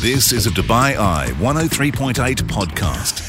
This is a Dubai Eye 103.8 podcast.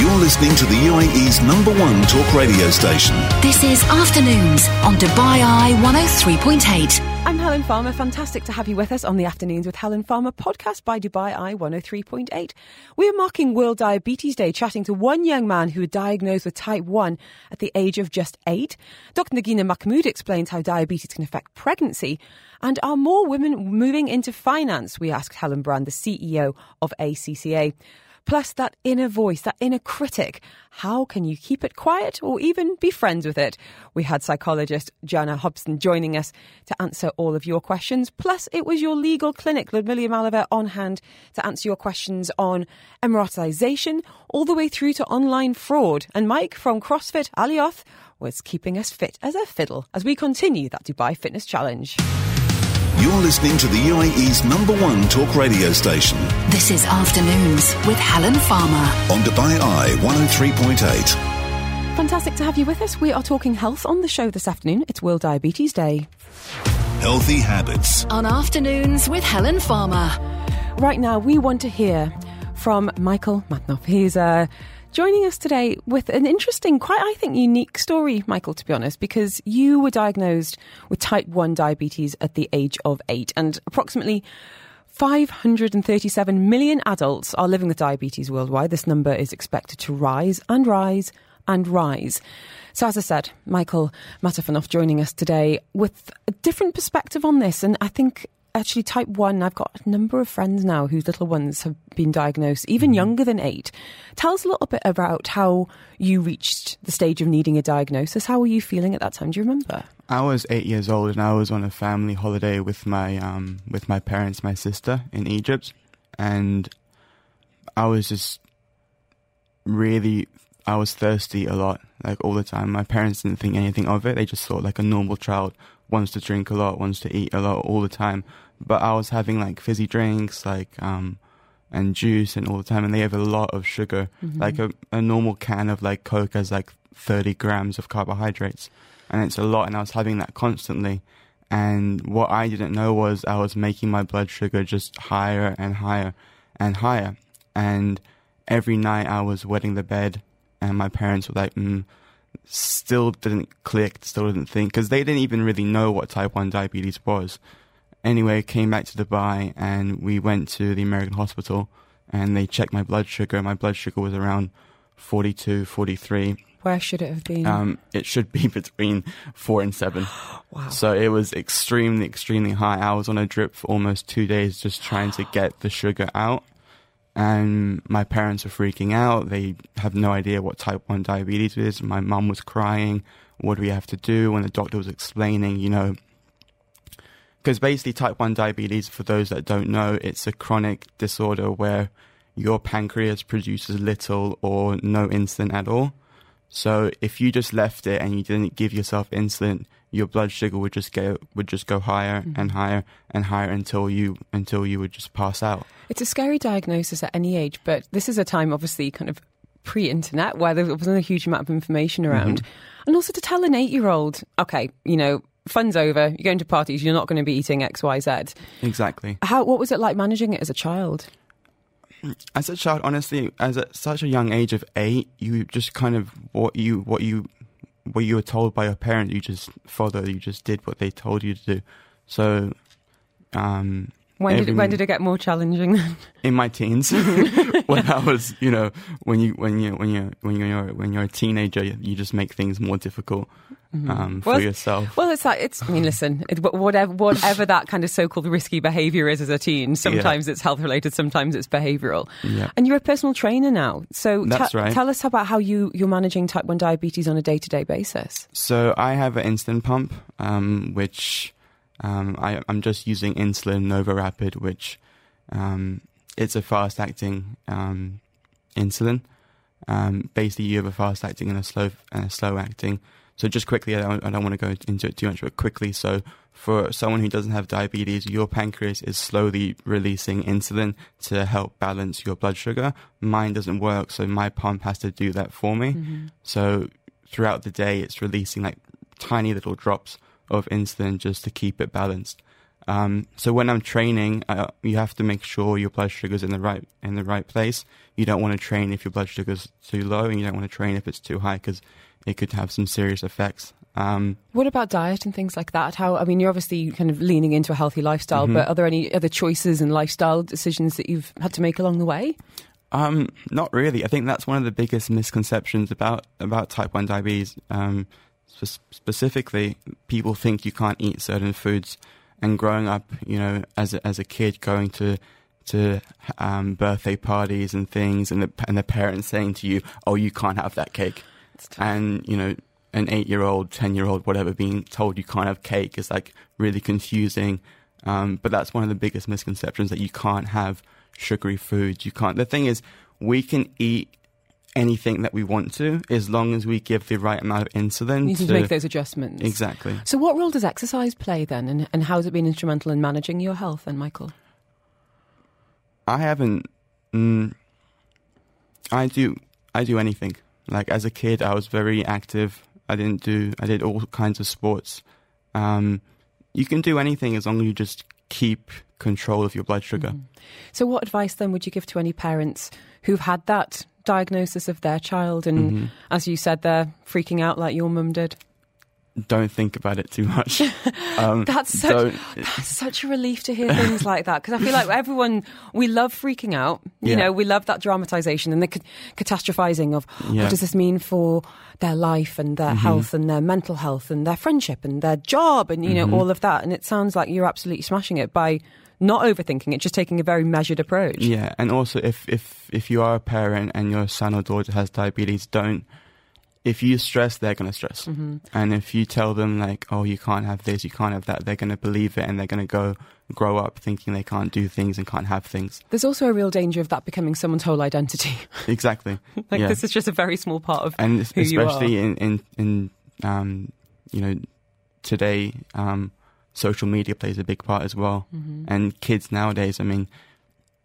You're listening to the UAE's number one talk radio station. This is Afternoons on Dubai Eye 103.8. I'm Helen Farmer. Fantastic to have you with us on the Afternoons with Helen Farmer podcast by Dubai Eye 103.8. We are marking World Diabetes Day, chatting to one young man who was diagnosed with type 1 at the age of just eight. Dr. Nagina Mahmood explains how diabetes can affect pregnancy. And are more women moving into finance? We asked Helen Brand, the CEO of ACCA. Plus, that inner voice, that inner critic. How can you keep it quiet or even be friends with it? We had psychologist Jana Hobson joining us to answer all of your questions. Plus, it was your legal clinic, Ludmilla Yamalova, on hand to answer your questions on emiratization all the way through to online fraud. And Mike from CrossFit Alioth was keeping us fit as a fiddle as we continue that Dubai Fitness Challenge. You're listening to the UAE's number one talk radio station This is Afternoons with Helen Farmer. on Dubai Eye 103.8. Fantastic to have you with us. We are talking health on the show this afternoon. It's World Diabetes Day. Healthy habits. On Afternoons with Helen Farmer. Right now, we want to hear from Michael Matnoff. He's uh, joining us today with an interesting, quite, I think, unique story, Michael, to be honest, because you were diagnosed with type 1 diabetes at the age of eight, and approximately 537 million adults are living with diabetes worldwide. This number is expected to rise and rise and rise. So, as I said, Michael Matafonov joining us today with a different perspective on this. And I think actually, type 1, I've got a number of friends now whose little ones have been diagnosed, even younger than eight. Tell us a little bit about how you reached the stage of needing a diagnosis. How were you feeling at that time? Do you remember? I was eight years old and I was on a family holiday with my um, with my parents, my sister in Egypt, and I was just really I was thirsty a lot, like all the time. My parents didn't think anything of it; they just thought like a normal child wants to drink a lot, wants to eat a lot all the time. But I was having like fizzy drinks, like um, and juice and all the time, and they have a lot of sugar. Like a, a normal can of like Coke has like thirty grams of carbohydrates and it's a lot and I was having that constantly. And what I didn't know was I was making my blood sugar just higher and higher and higher. And every night I was wetting the bed and my parents were like mm, still didn't click still didn't think because they didn't even really know what type 1 diabetes was anyway came back to Dubai and we went to the American hospital and they checked my blood sugar my blood sugar was around 42 43 Where should it have been? um, it should be between four and seven. Wow. So it was extremely, extremely high. I was on a drip for almost two days just trying to get the sugar out. And my parents were freaking out. They have no idea what type 1 diabetes is. My mum was crying. What do we have to do? When the doctor was explaining, you know, because basically type 1 diabetes, for those that don't know, it's a chronic disorder where your pancreas produces little or no insulin at all. So if you just left it and you didn't give yourself insulin, your blood sugar would just go would just go higher mm-hmm. and higher and higher until you until you would just pass out. It's a scary diagnosis at any age, but this is a time, obviously, kind of pre internet where there wasn't a huge amount of information mm-hmm. around. And also to tell an eight year old, okay, you know, fun's over, you're going to parties, you're not going to be eating XYZ. Exactly. How, what was it like managing it as a child? As a child, honestly, as at such a young age of eight, you just kind of what you what you what you were told by your parents, you just followed. You just did what they told you to do. So, um, When did, it, when did it get more challenging then? in my teens when I was, you know, when you when you when you when you're when you're a teenager, you, just make things more difficult um, for Well, yourself. Well, it's like it's. I mean, listen, it, whatever whatever that kind of so-called risky behaviour is as a teen. Sometimes it's health related, sometimes it's behavioural. Yeah. And you're a personal trainer now, so That's right. tell us about how you you're managing type one diabetes on a day-to-day basis. So I have an insulin pump, um, which um, I, I'm just using insulin NovoRapid, which um, it's a fast-acting um, insulin. Um, basically, you have a fast-acting and a slow and a slow-acting. So just quickly, I don't, I don't want to go into it too much, but quickly. So for someone who doesn't have diabetes, your pancreas is slowly releasing insulin to help balance your blood sugar. Mine doesn't work, so my pump has to do that for me. So throughout the day, it's releasing like tiny little drops of insulin just to keep it balanced. Um, so when I'm training, uh, you have to make sure your blood sugar's in the right in the right place. You don't want to train if your blood sugar's too low, and you don't want to train if it's too high because it could have some serious effects. Um, what about diet and things like that? How I mean, you're obviously kind of leaning into a healthy lifestyle, mm-hmm. but are there any other choices and lifestyle decisions that you've had to make along the way? Um, not really. I think that's one of the biggest misconceptions about about type one diabetes. Um, sp- specifically, people think you can't eat certain foods and growing up, you know, as a, as a kid, going to to um, birthday parties and things, and the and the parents saying to you, "Oh, you can't have that cake," and you know, an eight year old, ten year old, whatever, being told you can't have cake is like really confusing. Um, but that's one of the biggest misconceptions that you can't have sugary foods. You can't. The thing is, we can eat anything that we want to as long as we give the right amount of insulin. You can to, make those adjustments. Exactly. So, what role does exercise play then, and, and how has it been instrumental in managing your health then, Michael? I haven't. Mm, I do. I do anything. Like as a kid, I was very active. I didn't do. I did all kinds of sports. Um, you can do anything as long as you just keep control of your blood sugar. Mm. So, what advice then would you give to any parents who've had that diagnosis of their child and, mm-hmm. as you said, they're freaking out like your mum did? Don't think about it too much. Um, that's, such, that's such a relief to hear things like that because I feel like everyone, we love freaking out. You yeah. know, we love that dramatization and the ca- catastrophizing of yeah. what does this mean for their life and their mm-hmm. health and their mental health and their friendship and their job and, you know, mm-hmm. all of that. And it sounds like you're absolutely smashing it by not overthinking it, just taking a very measured approach. Yeah, and also if if if you are a parent and your son or daughter has diabetes, don't. If you stress, they're going to stress, mm-hmm. and if you tell them like, "Oh, you can't have this, you can't have that," they're going to believe it, and they're going to go grow up thinking they can't do things and can't have things. There's also a real danger of that becoming someone's whole identity. exactly. like yeah. this is just a very small part of and who especially you are. in in in um, you know today um, social media plays a big part as well. Mm-hmm. And kids nowadays, I mean,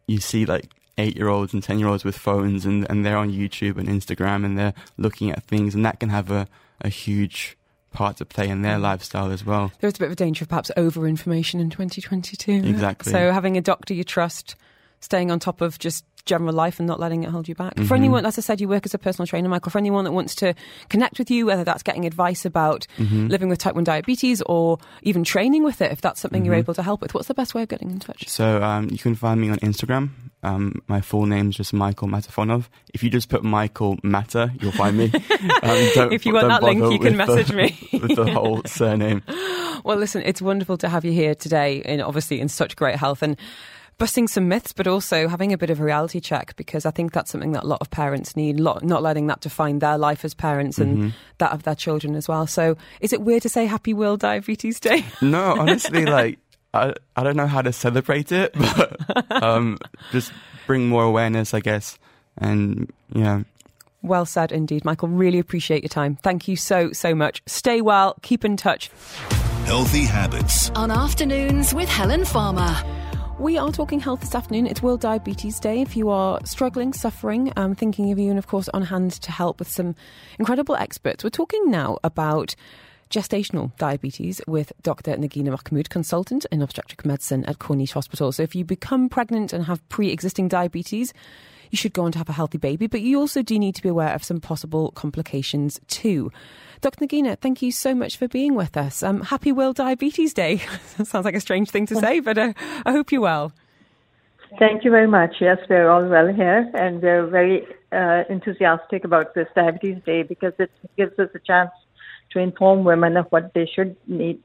you see like eight year olds and 10 year olds with phones and, and they're on YouTube and Instagram and they're looking at things, and that can have a, a huge part to play in their mm. lifestyle as well. There's a bit of a danger of perhaps over information in 2022. Exactly. So having a doctor you trust, staying on top of just general life and not letting it hold you back. Mm-hmm. For anyone, as I said, you work as a personal trainer, Michael, for anyone that wants to connect with you, whether that's getting advice about mm-hmm. living with type 1 diabetes or even training with it, if that's something mm-hmm. you're able to help with, what's the best way of getting in touch? So um, you can find me on Instagram. Um, my full name's just Michael Matafonov. If you just put Michael Mata, you'll find me. Um, if you want that link, you can message the, me. with the whole surname. Well, listen, it's wonderful to have you here today, and obviously in such great health. And busting some myths, but also having a bit of a reality check because I think that's something that a lot of parents need, not letting that define their life as parents and mm-hmm. that of their children as well. So, is it weird to say Happy World Diabetes Day? No, honestly, like I I don't know how to celebrate it, but um, just bring more awareness, I guess, and yeah. Well said indeed, Michael. Really appreciate your time. Thank you so, so much. Stay well, keep in touch. Healthy habits. On afternoons with Helen Farmer. We are talking health this afternoon. It's World Diabetes Day. If you are struggling, suffering, I'm thinking of you, and of course, on hand to help with some incredible experts. We're talking now about gestational diabetes with Dr. Nagina Mahmood, consultant in obstetric medicine at Corniche Hospital. So, if you become pregnant and have pre existing diabetes, you should go on to have a healthy baby, but you also do need to be aware of some possible complications too. Dr. Nagina, thank you so much for being with us. Um, happy World Diabetes Day. Sounds like a strange thing to say, but uh, I hope you're well. Thank you very much. Yes, we're all well here, and we're very uh, enthusiastic about this Diabetes Day because it gives us a chance to inform women of what they should need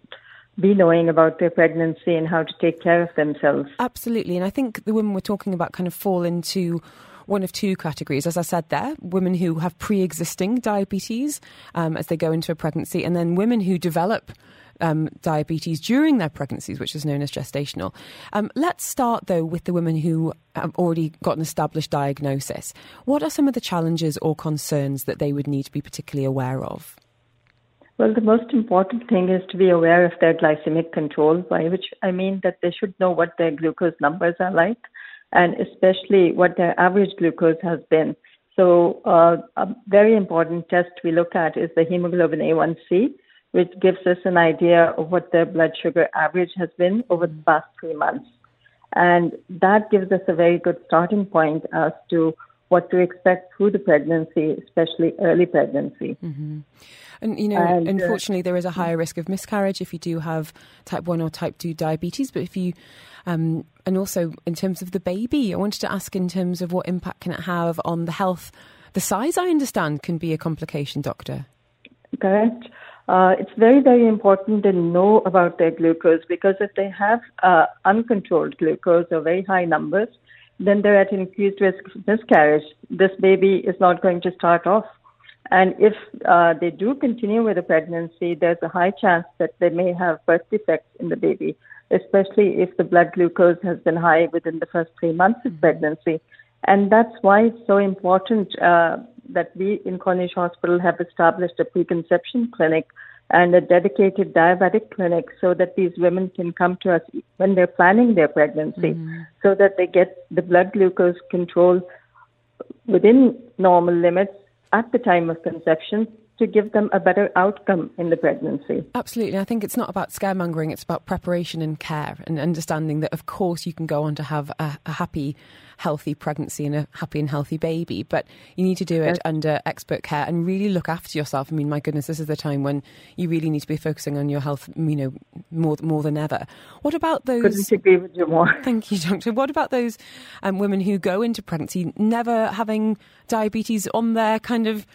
be knowing about their pregnancy and how to take care of themselves. Absolutely, and I think the women we're talking about kind of fall into one of two categories. As I said there, women who have pre existing diabetes um, as they go into a pregnancy, and then women who develop. Um, diabetes during their pregnancies, which is known as gestational. Um, let's start though with the women who have already got an established diagnosis. What are some of the challenges or concerns that they would need to be particularly aware of? Well, the most important thing is to be aware of their glycemic control, by which I mean that they should know what their glucose numbers are like and especially what their average glucose has been. So, uh, a very important test we look at is the hemoglobin A1C, which gives us an idea of what their blood sugar average has been over the past three months. And that gives us a very good starting point as to what to expect through the pregnancy, especially early pregnancy. Mm-hmm. And, you know, and, uh, unfortunately, uh, there is a higher risk of miscarriage if you do have type 1 or type 2 diabetes. But if you, um, and also in terms of the baby, I wanted to ask in terms of what impact can it have on the health? The size, I understand, can be a complication, doctor. Correct. Uh, it's very, very important to know about their glucose because if they have uh, uncontrolled glucose or very high numbers, then they're at increased risk of miscarriage. This baby is not going to start off. And if uh, they do continue with the pregnancy, there's a high chance that they may have birth defects in the baby, especially if the blood glucose has been high within the first three months of pregnancy. And that's why it's so important uh, that we in Corniche Hospital have established a preconception clinic and a dedicated diabetic clinic so that these women can come to us when they're planning their pregnancy mm-hmm. so that they get the blood glucose control within normal limits at the time of conception to give them a better outcome in the pregnancy. Absolutely. I think it's not about scaremongering, it's about preparation and care and understanding that, of course, you can go on to have a, a happy, healthy pregnancy and a happy and healthy baby, but you need to do it yes. under expert care and really look after yourself. I mean, my goodness, this is the time when you really need to be focusing on your health, you know, more, more than ever. What about those? Couldn't agree with you more. Thank you, Doctor. What about those um, women who go into pregnancy never having diabetes on their kind of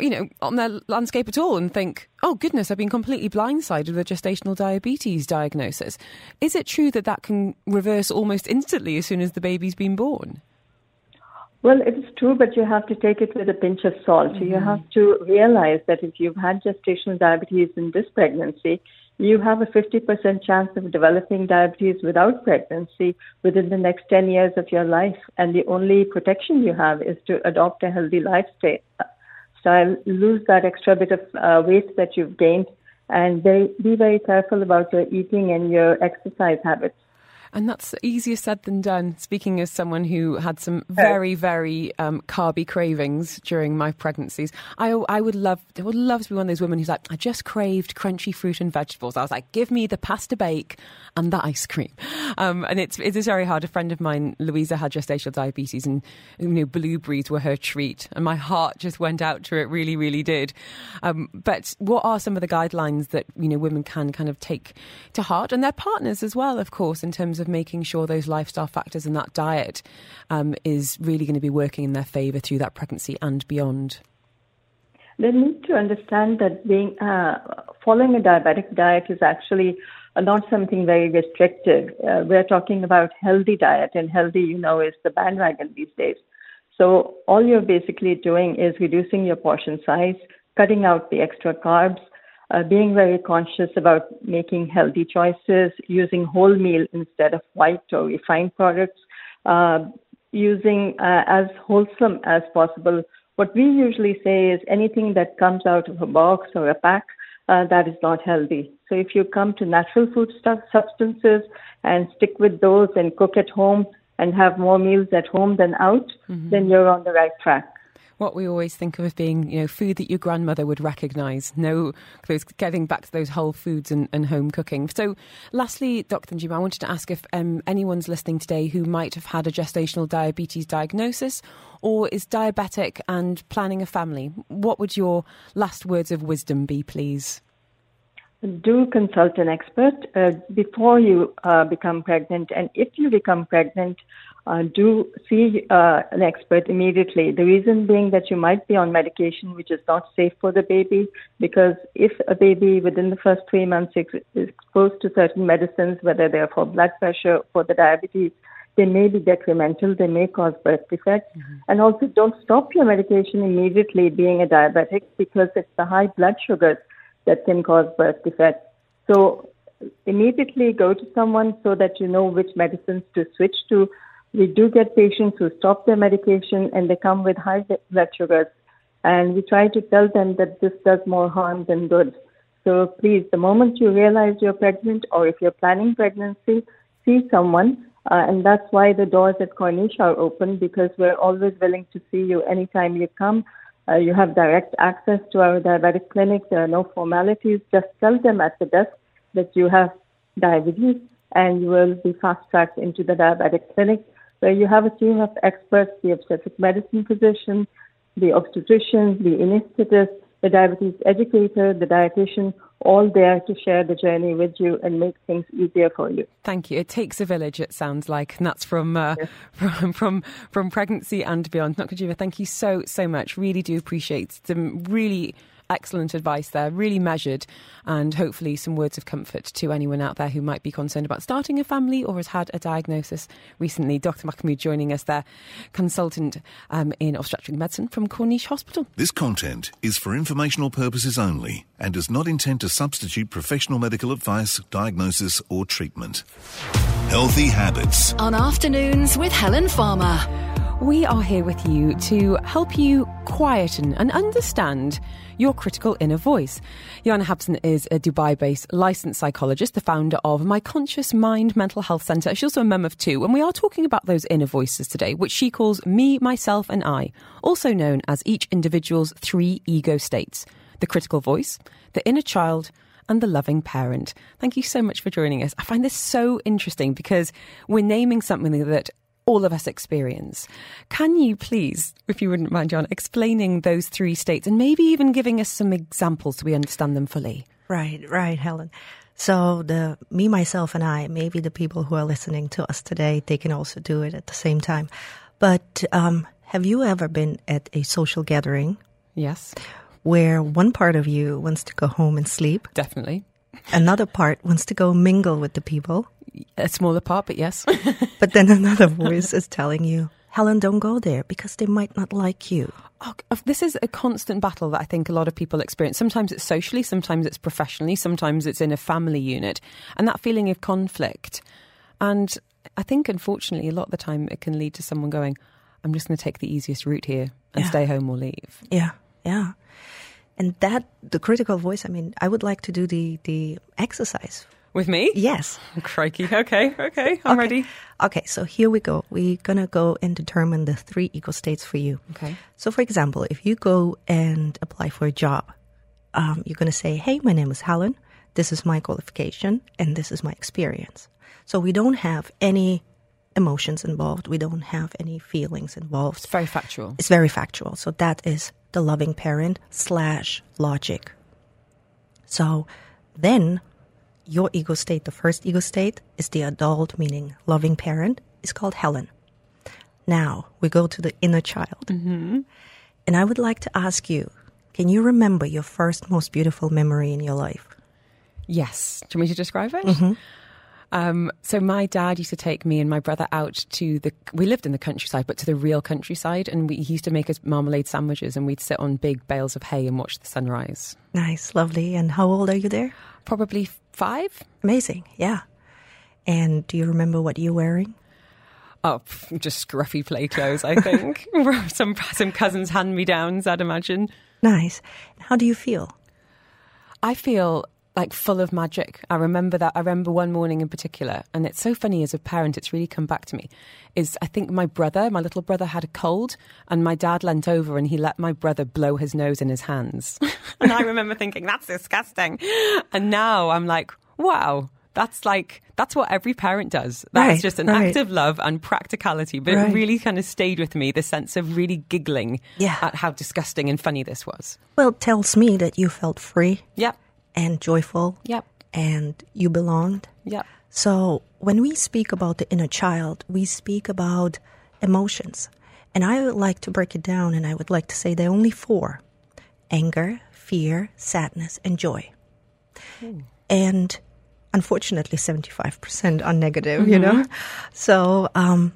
you know, on their landscape at all and think, oh goodness, I've been completely blindsided with a gestational diabetes diagnosis. Is it true that that can reverse almost instantly as soon as the baby's been born? Well, it's true, but you have to take it with a pinch of salt. Mm-hmm. You have to realize that if you've had gestational diabetes in this pregnancy, you have a 50% chance of developing diabetes without pregnancy within the next 10 years of your life. And the only protection you have is to adopt a healthy lifestyle lifestyle, lose that extra bit of uh, weight that you've gained, and be very careful about your eating and your exercise habits. And that's easier said than done. Speaking as someone who had some very, very um, carby cravings during my pregnancies, I, I would love, I would love to be one of those women who's like, I just craved crunchy fruit and vegetables. I was like, give me the pasta bake and the ice cream. Um, and it's it is very hard. A friend of mine, Louisa, had gestational diabetes, and you know blueberries were her treat, and my heart just went out to it. Really, really did. Um, but what are some of the guidelines that you know women can kind of take to heart, and their partners as well, of course, in terms of of making sure those lifestyle factors and that diet um, is really going to be working in their favour through that pregnancy and beyond? They need to understand that being uh, following a diabetic diet is actually uh, not something very restrictive. Uh, we're talking about healthy diet, and healthy, you know, is the bandwagon these days. So all you're basically doing is reducing your portion size, cutting out the extra carbs, uh, being very conscious about making healthy choices, using whole meal instead of white or refined products, uh, using uh, as wholesome as possible. What we usually say is anything that comes out of a box or a pack uh, that is not healthy. So if you come to natural food stuff, substances and stick with those and cook at home and have more meals at home than out, mm-hmm. then you're on the right track what we always think of as being, you know, food that your grandmother would recognise. No, those, getting back to those whole foods and, and home cooking. So, lastly, Dr. Njima, I wanted to ask if um, anyone's listening today who might have had a gestational diabetes diagnosis or is diabetic and planning a family, what would your last words of wisdom be, please? do consult an expert uh, before you uh, become pregnant. And if you become pregnant, uh, do see uh, an expert immediately. The reason being that you might be on medication which is not safe for the baby, because if a baby within the first three months is exposed to certain medicines, whether they're for blood pressure, for the diabetes, they may be detrimental, they may cause birth defects. Mm-hmm. And also, don't stop your medication immediately being a diabetic because it's the high blood sugars that can cause birth defects. So, immediately go to someone so that you know which medicines to switch to we do get patients who stop their medication and they come with high blood sugars. And we try to tell them that this does more harm than good. So please, the moment you realize you're pregnant or if you're planning pregnancy, see someone. Uh, and that's why the doors at Corniche are open because we're always willing to see you anytime you come. Uh, you have direct access to our diabetic clinic. There are no formalities. Just tell them at the desk that you have diabetes and you will be fast tracked into the diabetic clinic where you have a team of experts, the obstetric medicine physician, the obstetrician, the anesthetist, the diabetes educator, the dietitian, all there to share the journey with you and make things easier for you. Thank you. It takes a village, it sounds like, and that's from uh, yes. from, from from pregnancy and beyond. Dr. Jiva, thank you so so much. Really do appreciate some really excellent advice there, really measured, and hopefully some words of comfort to anyone out there who might be concerned about starting a family or has had a diagnosis recently. Dr. Mahmood joining us there, consultant um, in obstetric medicine from Corniche Hospital. This content is for informational purposes only and does not intend to substitute professional medical advice, diagnosis, or treatment. Healthy habits. On afternoons with Helen Farmer. We are here with you to help you quieten and understand your critical inner voice. Joanna Habson is a Dubai based licensed psychologist, the founder of My Conscious Mind Mental Health Centre. She's also a mum of two, and we are talking about those inner voices today, which she calls me, myself, and I, also known as each individual's three ego states the critical voice, the inner child, and the loving parent. Thank you so much for joining us. I find this so interesting because we're naming something that all of us experience. Can you please, if you wouldn't mind, John, explaining those three states and maybe even giving us some examples so we understand them fully? Right, right, Helen. So the me, myself, and I, maybe the people who are listening to us today, they can also do it at the same time. But um, have you ever been at a social gathering? Yes. Where one part of you wants to go home and sleep. Definitely. Another part wants to go mingle with the people a smaller part, but yes. but then another voice is telling you, Helen, don't go there because they might not like you. Oh, this is a constant battle that I think a lot of people experience. Sometimes it's socially, sometimes it's professionally, sometimes it's in a family unit. And that feeling of conflict. And I think, unfortunately, a lot of the time it can lead to someone going, I'm just going to take the easiest route here and yeah. stay home or leave. Yeah, yeah. And that, the critical voice, I mean, I would like to do the, the exercise with me? Yes. Crikey. Okay, okay, I'm okay. ready. Okay, so here we go. We're going to go and determine the three ego states for you. Okay. So, for example, if you go and apply for a job, um, you're going to say, Hey, my name is Helen. This is my qualification, and this is my experience. So, we don't have any emotions involved. We don't have any feelings involved. It's very factual. It's very factual. So, that is the loving parent slash logic. So, then your ego state, the first ego state, is the adult, meaning loving parent, is called Helen. Now we go to the inner child. Mm-hmm. And I would like to ask you can you remember your first most beautiful memory in your life? Yes. Do you want me to describe it? Mm-hmm. Um, so my dad used to take me and my brother out to the. We lived in the countryside, but to the real countryside, and we, he used to make us marmalade sandwiches, and we'd sit on big bales of hay and watch the sunrise. Nice, lovely. And how old are you there? Probably five. Amazing, yeah. And do you remember what you're wearing? Oh, just scruffy play clothes, I think. some some cousins hand me downs, I'd imagine. Nice. How do you feel? I feel like full of magic. I remember that. I remember one morning in particular, and it's so funny as a parent, it's really come back to me. Is I think my brother, my little brother, had a cold, and my dad leant over and he let my brother blow his nose in his hands. and I remember thinking, that's disgusting. And now I'm like, wow, that's like that's what every parent does. That's right, just an right. act of love and practicality. But right. it really kind of stayed with me the sense of really giggling yeah. at how disgusting and funny this was. Well, it tells me that you felt free. Yep. And joyful. Yep. And you belonged. Yep. So when we speak about the inner child, we speak about emotions. And I would like to break it down and I would like to say there are only four anger, fear, sadness, and joy. Hmm. And unfortunately, 75% are negative, mm-hmm. you know? So um,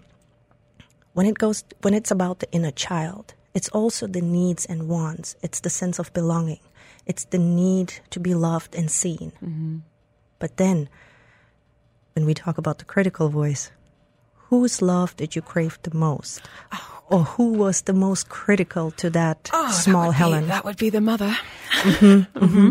when it goes, when it's about the inner child, it's also the needs and wants. It's the sense of belonging. It's the need to be loved and seen. Mm-hmm. But then, when we talk about the critical voice, whose love did you crave the most? Oh, or who was the most critical to that oh, small that Helen? Be, that would be the mother. mm-hmm, mm-hmm.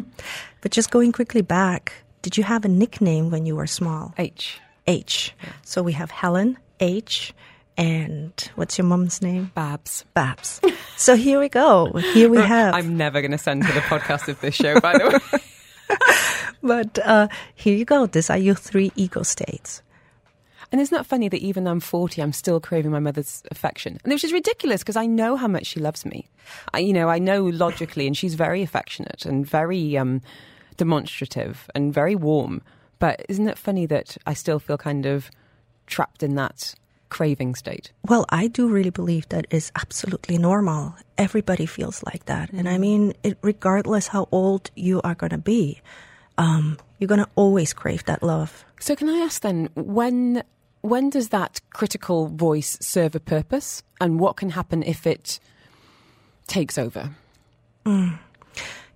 But just going quickly back, did you have a nickname when you were small? H. H. Yeah. So we have Helen, H, and what's your mom's name? Babs. Babs. So here we go. Here we have. I'm never going to send her the podcast of this show, by the way. but uh, here you go. These are your three ego states. And isn't that funny that even though I'm 40, I'm still craving my mother's affection? And which is ridiculous because I know how much she loves me. I, you know, I know logically, and she's very affectionate and very um, demonstrative and very warm. But isn't it funny that I still feel kind of trapped in that craving state? Well, I do really believe that is absolutely normal. Everybody feels like that. And I mean, it, regardless how old you are going to be, um, you're going to always crave that love. So, can I ask then, when when does that critical voice serve a purpose, and what can happen if it takes over? Mm.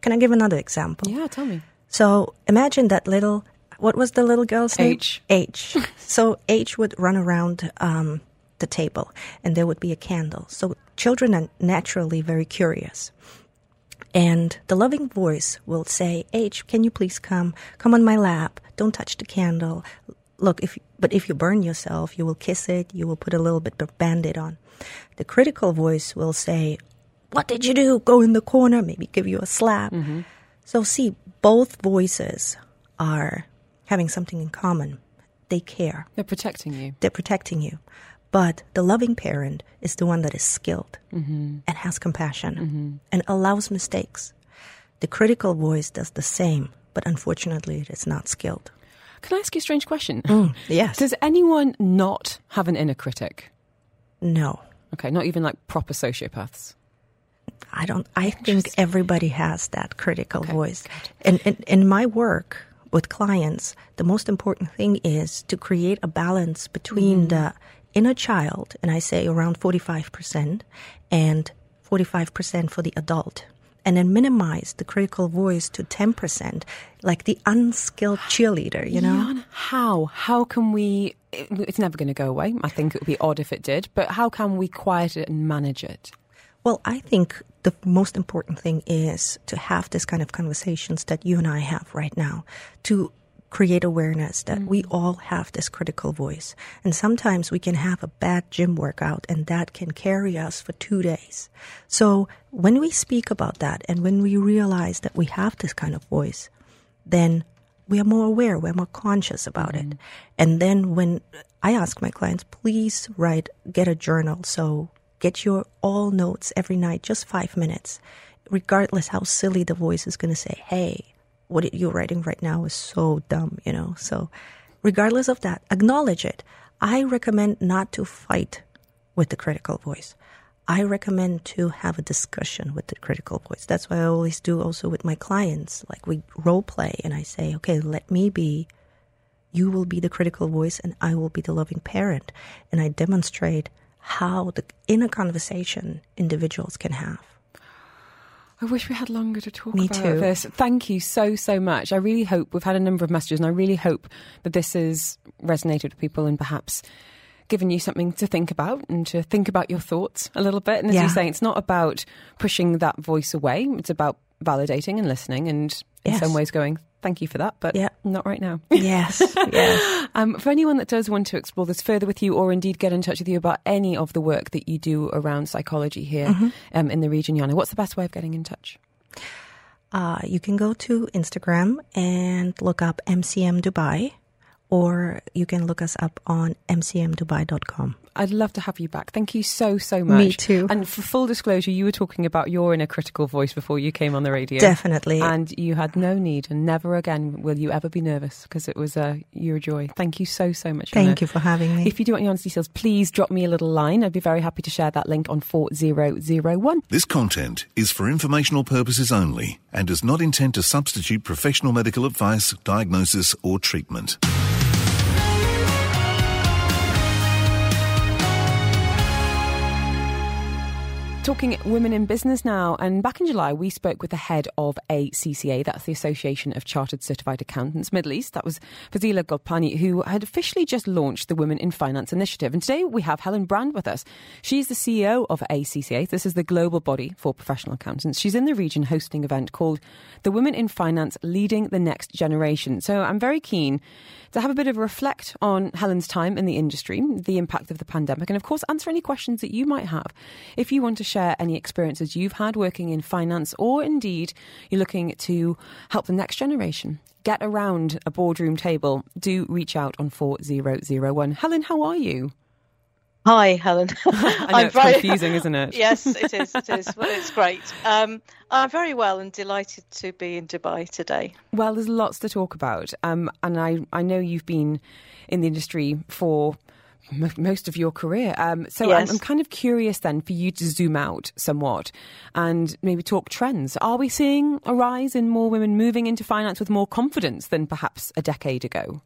Can I give another example? Yeah, tell me. So imagine that little. What was the little girl's name? H. H. so H would run around um, the table, and there would be a candle. So children are naturally very curious. And the loving voice will say, H, can you please come? Come on my lap. Don't touch the candle. Look, if but if you burn yourself, you will kiss it, you will put a little bit of band-aid on. The critical voice will say, What did you do? Go in the corner, maybe give you a slap. Mm-hmm. So see, both voices are having something in common. They care. They're protecting you. They're protecting you. But the loving parent is the one that is skilled Mm-hmm. and has compassion and allows mistakes. The critical voice does the same, but unfortunately, it is not skilled. Can I ask you a strange question? Yes. Does anyone not have an inner critic? no. Okay, not even like proper sociopaths. I don't. I think everybody has that critical Okay, voice. And in, in my work with clients, the most important thing is to create a balance between mm-hmm. the inner child, and I say around forty-five percent, and forty-five percent for the adult, and then minimize the critical voice to ten percent, like the unskilled cheerleader. You know. How? How can we? it- It's never going to go away. I think it would be odd if it did. But how can we quiet it and manage it? Well, I think the most important thing is to have this kind of conversations that you and I have right now to create awareness that we mm-hmm. all have this critical voice. And sometimes we can have a bad gym workout and that can carry us for two days. So when we speak about that and when we realize that we have this kind of voice, then we are more aware, we're more conscious about it. Mm-hmm. And then when I ask my clients, please write, get a journal. So get your all notes every night, just five minutes, regardless how silly the voice is going to say, hey, what you're writing right now is so dumb, you know? So regardless of that, acknowledge it. I recommend not to fight with the critical voice. I recommend to have a discussion with the critical voice. That's why I always do also with my clients. Like we role play and I say, okay, let me be, you will be the critical voice and I will be the loving parent. And I demonstrate how the inner conversation individuals can have. I wish we had longer to talk Me about too. this. Thank you so, so much. I really hope we've had a number of messages, and I really hope that this has resonated with people and perhaps given you something to think about and to think about your thoughts a little bit. And as Yeah. you say, it's not about pushing that voice away, it's about validating and listening and in Yes. some ways going, thank you for that, but Yeah. not right now. Yes, yes. Um, for anyone that does want to explore this further with you, or indeed get in touch with you about any of the work that you do around psychology here Mm-hmm. um, in the region, Yana, what's the best way of getting in touch? Uh, you can go to Instagram and look up MCM Dubai, or you can look us up on mcmdubai.com. I'd love to have you back. Thank you so, so much. Me too. And for full disclosure, you were talking about your inner critical voice before you came on the radio. Definitely. And you had no need, and never again will you ever be nervous because it was uh, your joy. Thank you so, so much. Thank Yana. you for having me. If you do want Yana's details, please drop me a little line. I'd be very happy to share that link on 4001. This content is for informational purposes only and does not intend to substitute professional medical advice, diagnosis, or treatment. Talking women in business now, and back in July, we spoke with the head of ACCA, that's the Association of Chartered Certified Accountants Middle East. That was Fazeela Gopalani, who had officially just launched the Women in Finance Initiative. And today we have Helen Brand with us. She's the CEO of ACCA. This is the global body for professional accountants. She's in the region hosting an event called The Women in Finance Leading the Next Generation. So I'm very keen to have a bit of a reflect on Helen's time in the industry, the impact of the pandemic, and of course, answer any questions that you might have. If you want to share any experiences you've had working in finance, or indeed you're looking to help the next generation get around a boardroom table, do reach out on 4001. Helen, how are you? Hi, Helen. I know it's very, confusing, isn't it? yes, it is. It is. Well, it's great. Um, I'm very well and delighted to be in Dubai today. Well, there's lots to talk about, um, and I I know you've been in the industry for most of your career. Um, so yes. I'm, I'm, kind of curious then for you to zoom out somewhat and maybe talk trends. Are we seeing a rise in more women moving into finance with more confidence than perhaps a decade ago?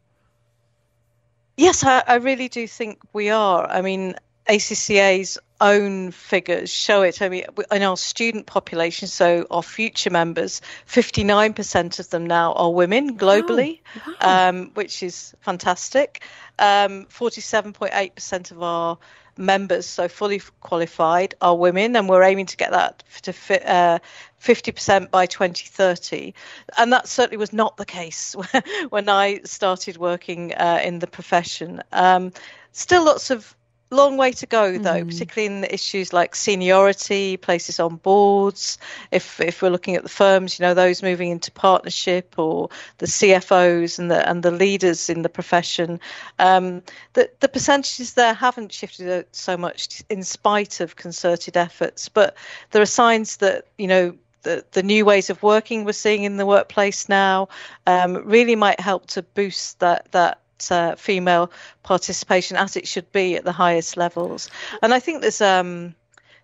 Yes, I, I really do think we are. I mean, ACCA's own figures show it. I mean, in our student population, so our future members, 59% of them now are women globally, wow. Wow. Um, which is fantastic. Um, 47.8% of our members, so fully qualified, are women, and we're aiming to get that to uh, 50% by 2030. And that certainly was not the case when I started working uh, in the profession. Um, still lots of long way to go though mm. particularly in issues like seniority places on boards if if we're looking at the firms you know those moving into partnership or the cfos and the and the leaders in the profession um, the the percentages there haven't shifted so much in spite of concerted efforts but there are signs that you know the, the new ways of working we're seeing in the workplace now um, really might help to boost that that uh, female participation as it should be at the highest levels. And I think there's um,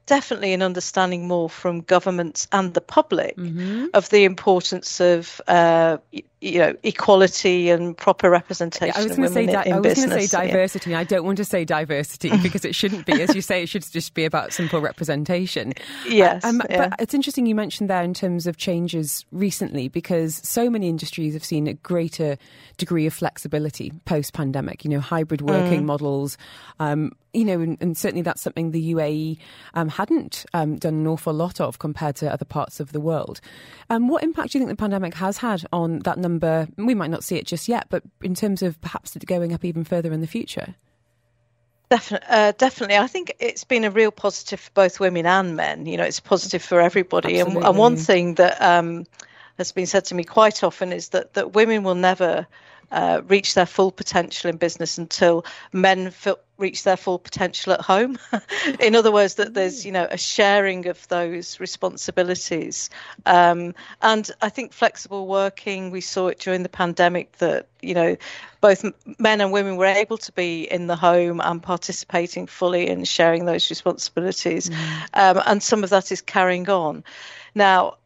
definitely an understanding more from governments and the public mm-hmm. of the importance of uh, you know equality and proper representation. Yeah, I was going to say di- I was going to say diversity. Yeah. I don't want to say diversity because it shouldn't be, as you say, it should just be about simple representation. Yes, um, yeah. but it's interesting you mentioned there in terms of changes recently because so many industries have seen a greater degree of flexibility post pandemic. You know, hybrid working mm. models. Um, you know, and, and, certainly that's something the UAE um, hadn't um, done an awful lot of compared to other parts of the world. Um, what impact do you think the pandemic has had on that number? we might not see it just yet, but in terms of perhaps going up even further in the future? Definitely, uh, definitely. I think it's been a real positive for both women and men. You know, it's positive for everybody. And, and, one thing that um, has been said to me quite often is that that women will never uh, reach their full potential in business until men feel, reach their full potential at home. in other words, that there's you know a sharing of those responsibilities. Um, and I think flexible working, we saw it during the pandemic that you know both men and women were able to be in the home and participating fully and sharing those responsibilities. Mm. Um, and some of that is carrying on. Now,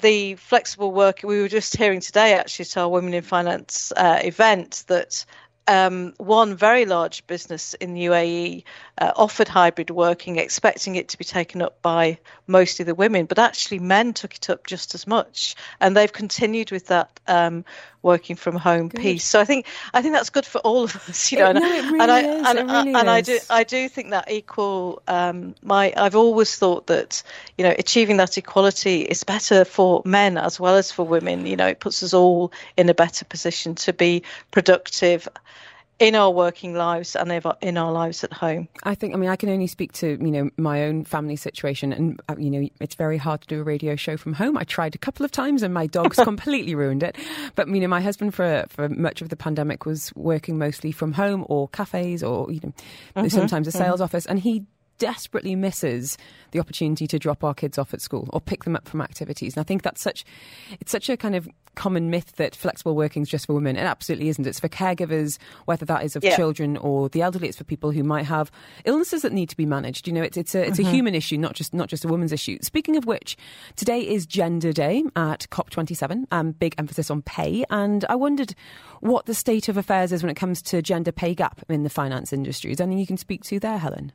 the flexible work we were just hearing today actually to our women in finance uh, event that um, one very large business in the UAE uh, offered hybrid working, expecting it to be taken up by mostly the women, but actually men took it up just as much, and they've continued with that um, working from home good. piece. So I think I think that's good for all of us, you know. It, no, it really and I is. and, really and I do I do think that equal. Um, my I've always thought that you know achieving that equality is better for men as well as for women. You know, it puts us all in a better position to be productive in our working lives and in our lives at home. I think, I mean, I can only speak to, you know, my own family situation and, uh, you know, it's very hard to do a radio show from home. I tried a couple of times and my dogs completely ruined it. But, you know, my husband for, for much of the pandemic was working mostly from home or cafes or, you know, mm-hmm. sometimes a sales mm-hmm. office and he desperately misses the opportunity to drop our kids off at school or pick them up from activities. And I think that's such it's such a kind of common myth that flexible working is just for women. It absolutely isn't. It's for caregivers, whether that is of yeah. children or the elderly. It's for people who might have illnesses that need to be managed. You know, it's it's a it's mm-hmm. a human issue, not just not just a woman's issue. Speaking of which, today is Gender Day at COP27. Um, big emphasis on pay, and I wondered what the state of affairs is when it comes to gender pay gap in the finance industry. Is there anything you can speak to there, Helen?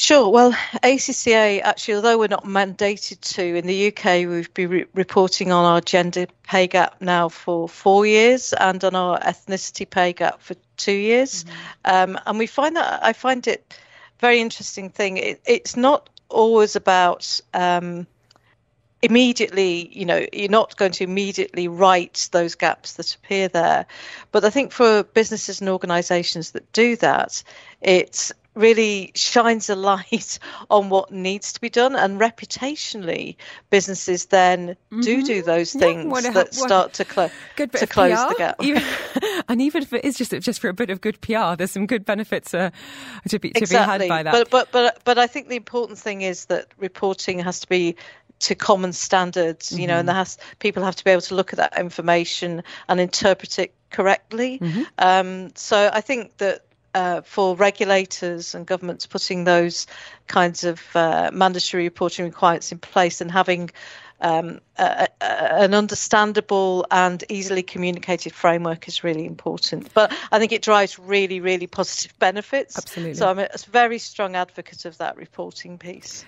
Sure. Well, ACCA actually, although we're not mandated to in the UK, we've been re- reporting on our gender pay gap now for four years, and on our ethnicity pay gap for two years. Mm-hmm. Um, and we find that I find it very interesting thing. It, it's not always about um, immediately, you know, you're not going to immediately right those gaps that appear there. But I think for businesses and organisations that do that, it's really shines a light on what needs to be done and reputationally businesses then mm-hmm. do do those things yeah, that start to, clo- to close PR, the gap even, and even if it is just just for a bit of good PR there's some good benefits uh, to be to exactly. be had by that but, but but but I think the important thing is that reporting has to be to common standards, you know, mm-hmm. and there has people have to be able to look at that information and interpret it correctly. Mm-hmm. Um, so I think that uh, for regulators and governments putting those kinds of uh, mandatory reporting requirements in place and having um, a, a, an understandable and easily communicated framework is really important. But I think it drives really, really positive benefits. Absolutely. So I'm a, a very strong advocate of that reporting piece.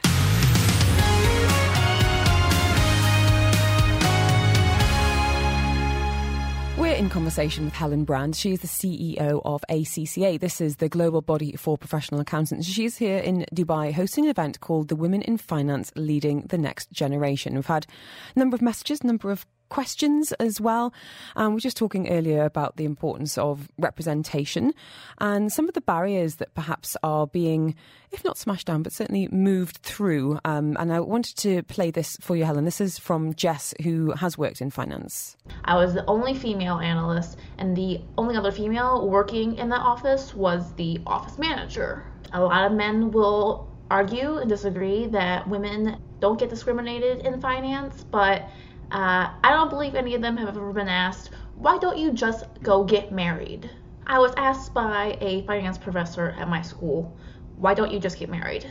We're in conversation with Helen Brand. She is the CEO of ACCA. This is the global body for professional accountants. She's here in Dubai hosting an event called the Women in Finance Leading the Next Generation. We've had a number of messages, number of questions as well. And we were just talking earlier about the importance of representation and some of the barriers that perhaps are being, if not smashed down, but certainly moved through. Um, and I wanted to play this for you, Helen. This is from Jess, who has worked in finance. I was the only female analyst, and the only other female working in that office was the office manager. A lot of men will argue and disagree that women don't get discriminated in finance, but uh, I don't believe any of them have ever been asked, why don't you just go get married? I was asked by a finance professor at my school, why don't you just get married?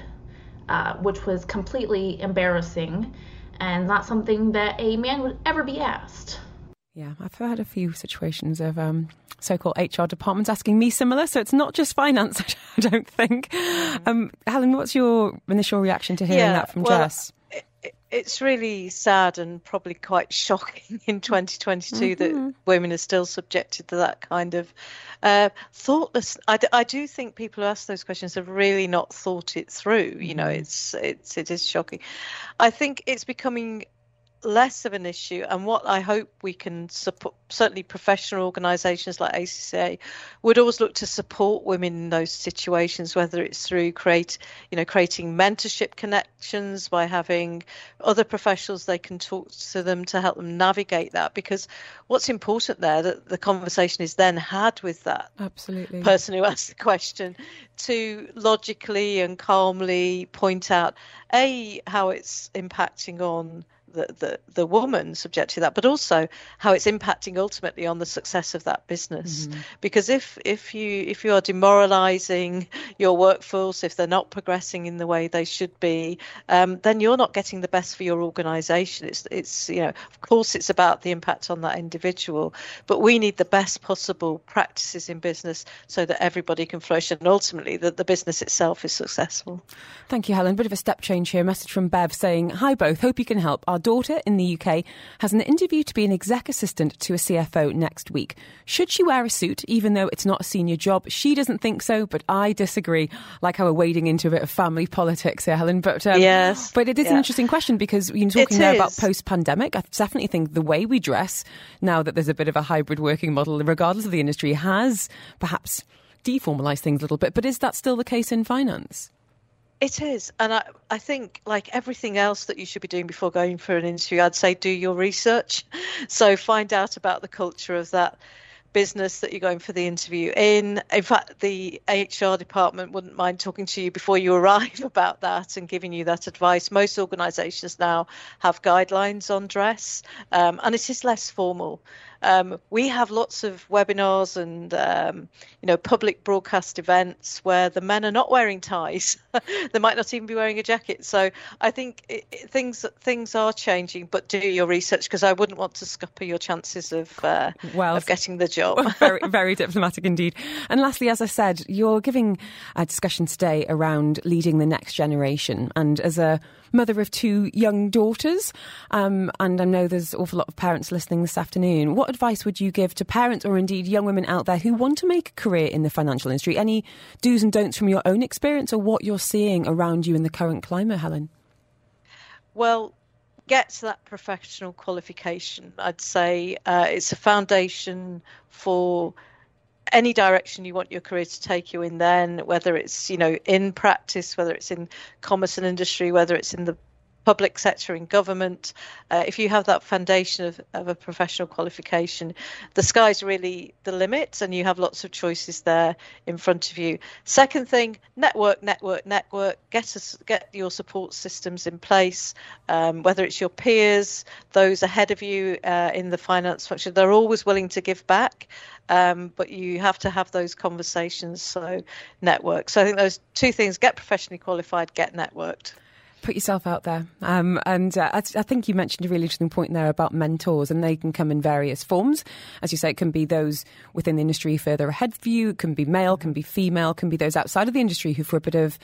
Uh, which was completely embarrassing and not something that a man would ever be asked. Yeah, I've had a few situations of um, so-called HR departments asking me similar, so it's not just finance. I don't think. Mm. Um, Helen, what's your initial reaction to hearing yeah, that from well, Jess? It's really sad and probably quite shocking in 2022 mm-hmm. that women are still subjected to that kind of uh, thoughtless. I, d- I do think people who ask those questions have really not thought it through. You know, mm-hmm. it's it's it is shocking. I think it's becoming less of an issue. And what I hope we can support certainly professional organisations like ACCA would always look to support women in those situations whether it's through create you know creating mentorship connections by having other professionals they can talk to them to help them navigate that. Because what's important there that the conversation is then had with that absolutely. person who asked the question to logically and calmly point out a how it's impacting on the, the, the woman subject to that, but also how it's impacting ultimately on the success of that business. Mm-hmm. Because if if you if you are demoralising your workforce, if they're not progressing in the way they should be, um, then you're not getting the best for your organisation. It's it's you know of course it's about the impact on that individual, but we need the best possible practices in business so that everybody can flourish and ultimately that the business itself is successful. Thank you, Helen. Bit of a step change here. Message from Bev saying, "Hi both. Hope you can help. Our daughter in the UK has an interview to be an exec assistant to a CFO next week. Should she wear a suit, even though it's not a senior job? She doesn't think so, but I disagree. Like how we're wading into a bit of family politics here, Helen. But um, yes, but it is yeah. an interesting question because you're talking there about post-pandemic. I definitely think the way we dress now that there's a bit of a hybrid working model, regardless of the industry, has perhaps deformalised things a little bit. But is that still the case in finance? It is. And I, I think, like everything else that you should be doing before going for an interview, I'd say do your research. So find out about the culture of that business that you're going for the interview in. In fact, the HR department wouldn't mind talking to you before you arrive about that and giving you that advice. Most organisations now have guidelines on dress, um, and it is less formal. Um, we have lots of webinars and um, you know public broadcast events where the men are not wearing ties. they might not even be wearing a jacket. So I think it, it, things things are changing. But do your research because I wouldn't want to scupper your chances of uh, well, of getting the job. very very diplomatic indeed. And lastly, as I said, you're giving a discussion today around leading the next generation, and as a mother of two young daughters, um, and I know there's an awful lot of parents listening this afternoon. What advice would you give to parents or indeed young women out there who want to make a career in the financial industry? Any do's and don'ts from your own experience or what you're seeing around you in the current climate, Helen? Well, get to that professional qualification. I'd say uh, it's a foundation for any direction you want your career to take you in then whether it's you know in practice whether it's in commerce and industry whether it's in the public sector in government. Uh, if you have that foundation of, of a professional qualification the sky's really the limit and you have lots of choices there in front of you. Second thing network network network. Get us get your support systems in place. Um, whether it's your peers those ahead of you uh, in the finance function they're always willing to give back. Um, but you have to have those conversations. So, network. So, I think those two things get professionally qualified, get networked put yourself out there. Um, and uh, I, I, think you mentioned a really interesting point there about mentors, and they can come in various forms. As you say, it can be those within the industry further ahead of you, it can be male, can be female, can be those outside of the industry who, for a bit of,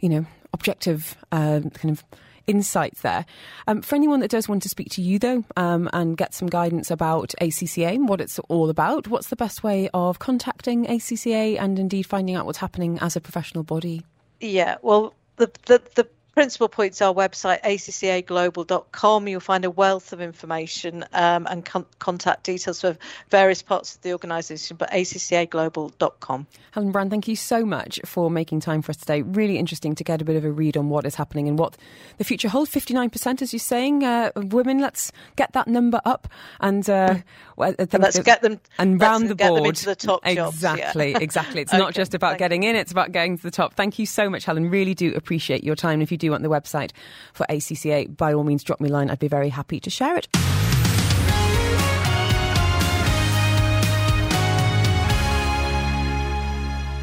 you know, objective uh, kind of insights there. Um, for anyone that does want to speak to you, though, um, and get some guidance about ACCA and what it's all about, what's the best way of contacting ACCA and indeed finding out what's happening as a professional body? Yeah, well, the, the, the principal points our website accaglobal.com you'll find a wealth of information um, and con- contact details for various parts of the organisation but accaglobal.com helen brand thank you so much for making time for us today. Really interesting to get a bit of a read on what is happening and what the future holds. 59% as you're saying uh, women. Let's get that number up and, uh, and let's get them and round the board. the top exactly jobs, yeah. exactly it's okay, not just about getting you. in it's about getting to the top. Thank you so much helen. Really do appreciate your time. If you do want the website for ACCA, by all means, drop me a line. I'd be very happy to share it.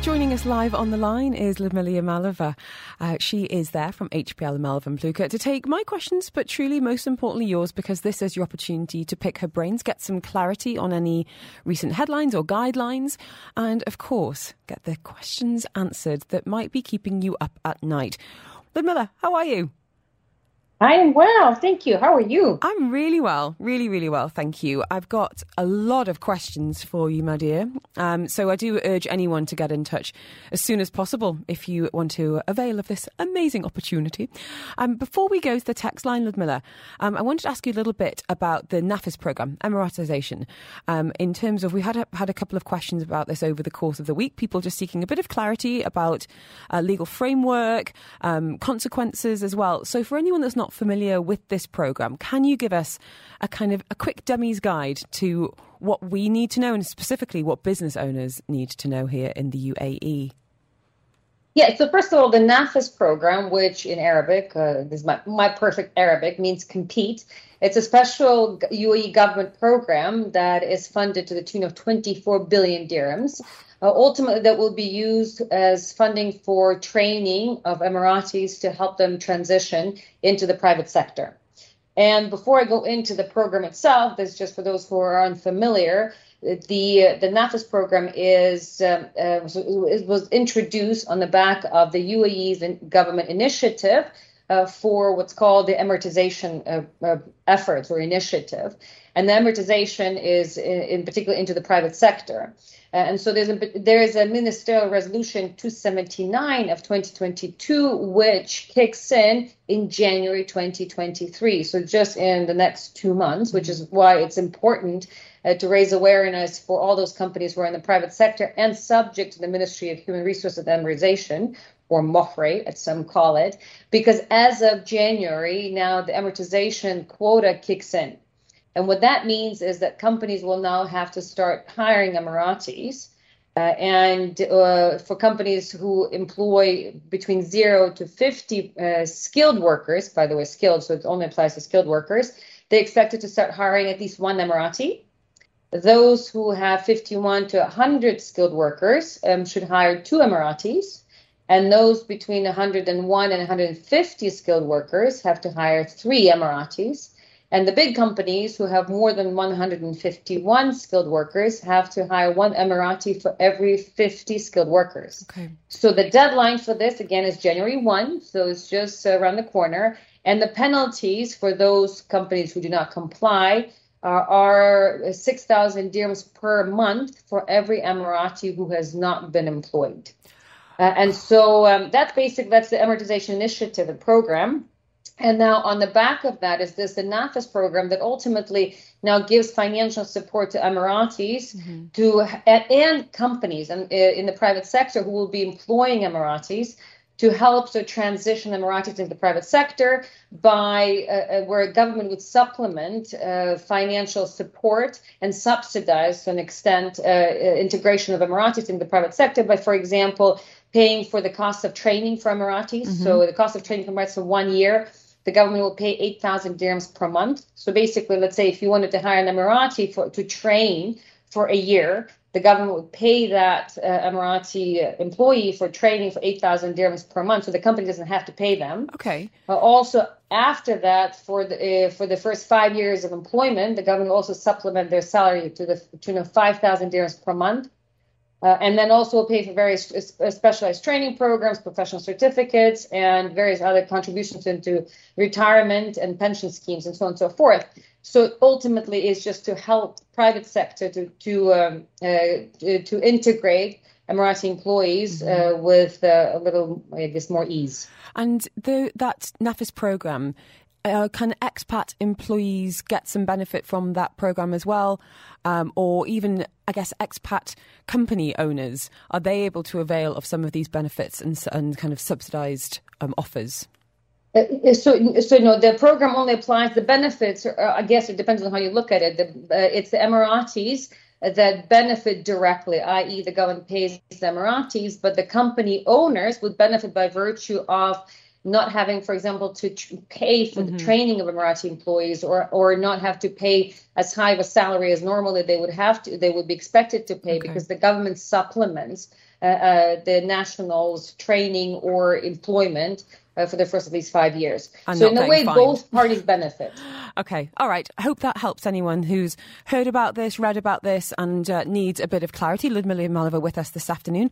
Joining us live on the line is Ludmilla Yamalova. Uh, she is there from HPL Melvin Plewka to take my questions, but truly, most importantly, yours, because this is your opportunity to pick her brains, get some clarity on any recent headlines or guidelines, and of course, get the questions answered that might be keeping you up at night. Ludmilla, how are you? I am well, thank you. How are you? I'm really well, really, really well, thank you. I've got a lot of questions for you, my dear. Um, so I do urge anyone to get in touch as soon as possible if you want to avail of this amazing opportunity. Um, before we go to the text line, Ludmilla, um, I wanted to ask you a little bit about the NAFIS program, Emiratization. Um, in terms of, we had a, had a couple of questions about this over the course of the week. People just seeking a bit of clarity about uh, legal framework, um, consequences as well. So for anyone that's not familiar with this program, can you give us a kind of a quick dummy's guide to what we need to know and specifically what business owners need to know here in the UAE? Yeah, so first of all, the NAFIS program, which in Arabic, uh, is my, my perfect Arabic, means compete. It's a special UAE government program that is funded to the tune of 24 billion dirhams. Uh, ultimately, that will be used as funding for training of Emiratis to help them transition into the private sector. And before I go into the program itself, this is just for those who are unfamiliar. The the NAFIS program is um, uh, was, was introduced on the back of the UAE's government initiative uh, for what's called the Emiratization uh, uh, efforts or initiative, and the Emiratization is in, in particular into the private sector. Uh, and so there's a, there is a ministerial resolution 279 of 2022, which kicks in in January 2023. So just in the next two months, which is why it's important uh, to raise awareness for all those companies who are in the private sector and subject to the Ministry of Human Resources and Emiratization, or MOHRE, as some call it, because as of January, now the Emiratization quota kicks in. And what that means is that companies will now have to start hiring Emiratis. Uh, and uh, for companies who employ between zero to 50 uh, skilled workers, by the way, skilled, so it only applies to skilled workers, they expected to start hiring at least one Emirati. those who have 51 to 100 skilled workers um, should hire two Emiratis, and those between 101 and 150 skilled workers have to hire three Emiratis. And the big companies who have more than 151 skilled workers have to hire one Emirati for every 50 skilled workers. Okay. So the deadline for this, again, is January 1, so it's just around the corner. And the penalties for those companies who do not comply uh, are 6,000 dirhams per month for every Emirati who has not been employed. Uh, and so um, that's basic, that's the Emiratization Initiative and program. And now on the back of that is this the NAFIS program that ultimately now gives financial support to Emiratis mm-hmm. to and, and companies and in the private sector who will be employing Emiratis to help to transition Emiratis into the private sector by uh, uh, where a government would supplement uh, financial support and subsidize to an extent uh, uh, integration of Emiratis in the private sector by, for example, paying for the cost of training for Emiratis. Mm-hmm. So the cost of training for Emiratis for one year the government will pay 8,000 dirhams per month. So basically, let's say if you wanted to hire an Emirati for, to train for a year, the government would pay that uh, Emirati employee for training for 8,000 dirhams per month. So the company doesn't have to pay them. Okay. Uh, also, after that, for the uh, for the first five years of employment, the government will also supplement their salary to the tune of 5,000 dirhams per month. Uh, and then also pay for various uh, specialized training programs, professional certificates, and various other contributions into retirement and pension schemes, and so on and so forth. So ultimately, it's just to help private sector to to um, uh, to integrate Emirati employees uh, mm-hmm. with uh, a little, I guess, more ease. And the, that NAFIS program uh, can expat employees get some benefit from that program as well? Um, or even, I guess, expat company owners, are they able to avail of some of these benefits and, and kind of subsidized um, offers? Uh, uh so, so no, the program only applies. The benefits, are, I guess, it depends on how you look at it. The, uh, it's the Emiratis that benefit directly, i.e., the government pays the Emiratis, but the company owners would benefit by virtue of not having, for example, to tr- pay for mm-hmm. the training of Emirati employees or, or not have to pay as high of a salary as normally they would have to, they would be expected to pay okay. because the government supplements uh, uh, the nationals' training or employment uh, for the first at least five years. So in a way, both parties benefit. okay, all right. I hope that helps anyone who's heard about this, read about this, and uh, needs a bit of clarity. Ludmilla Yamalova with us this afternoon.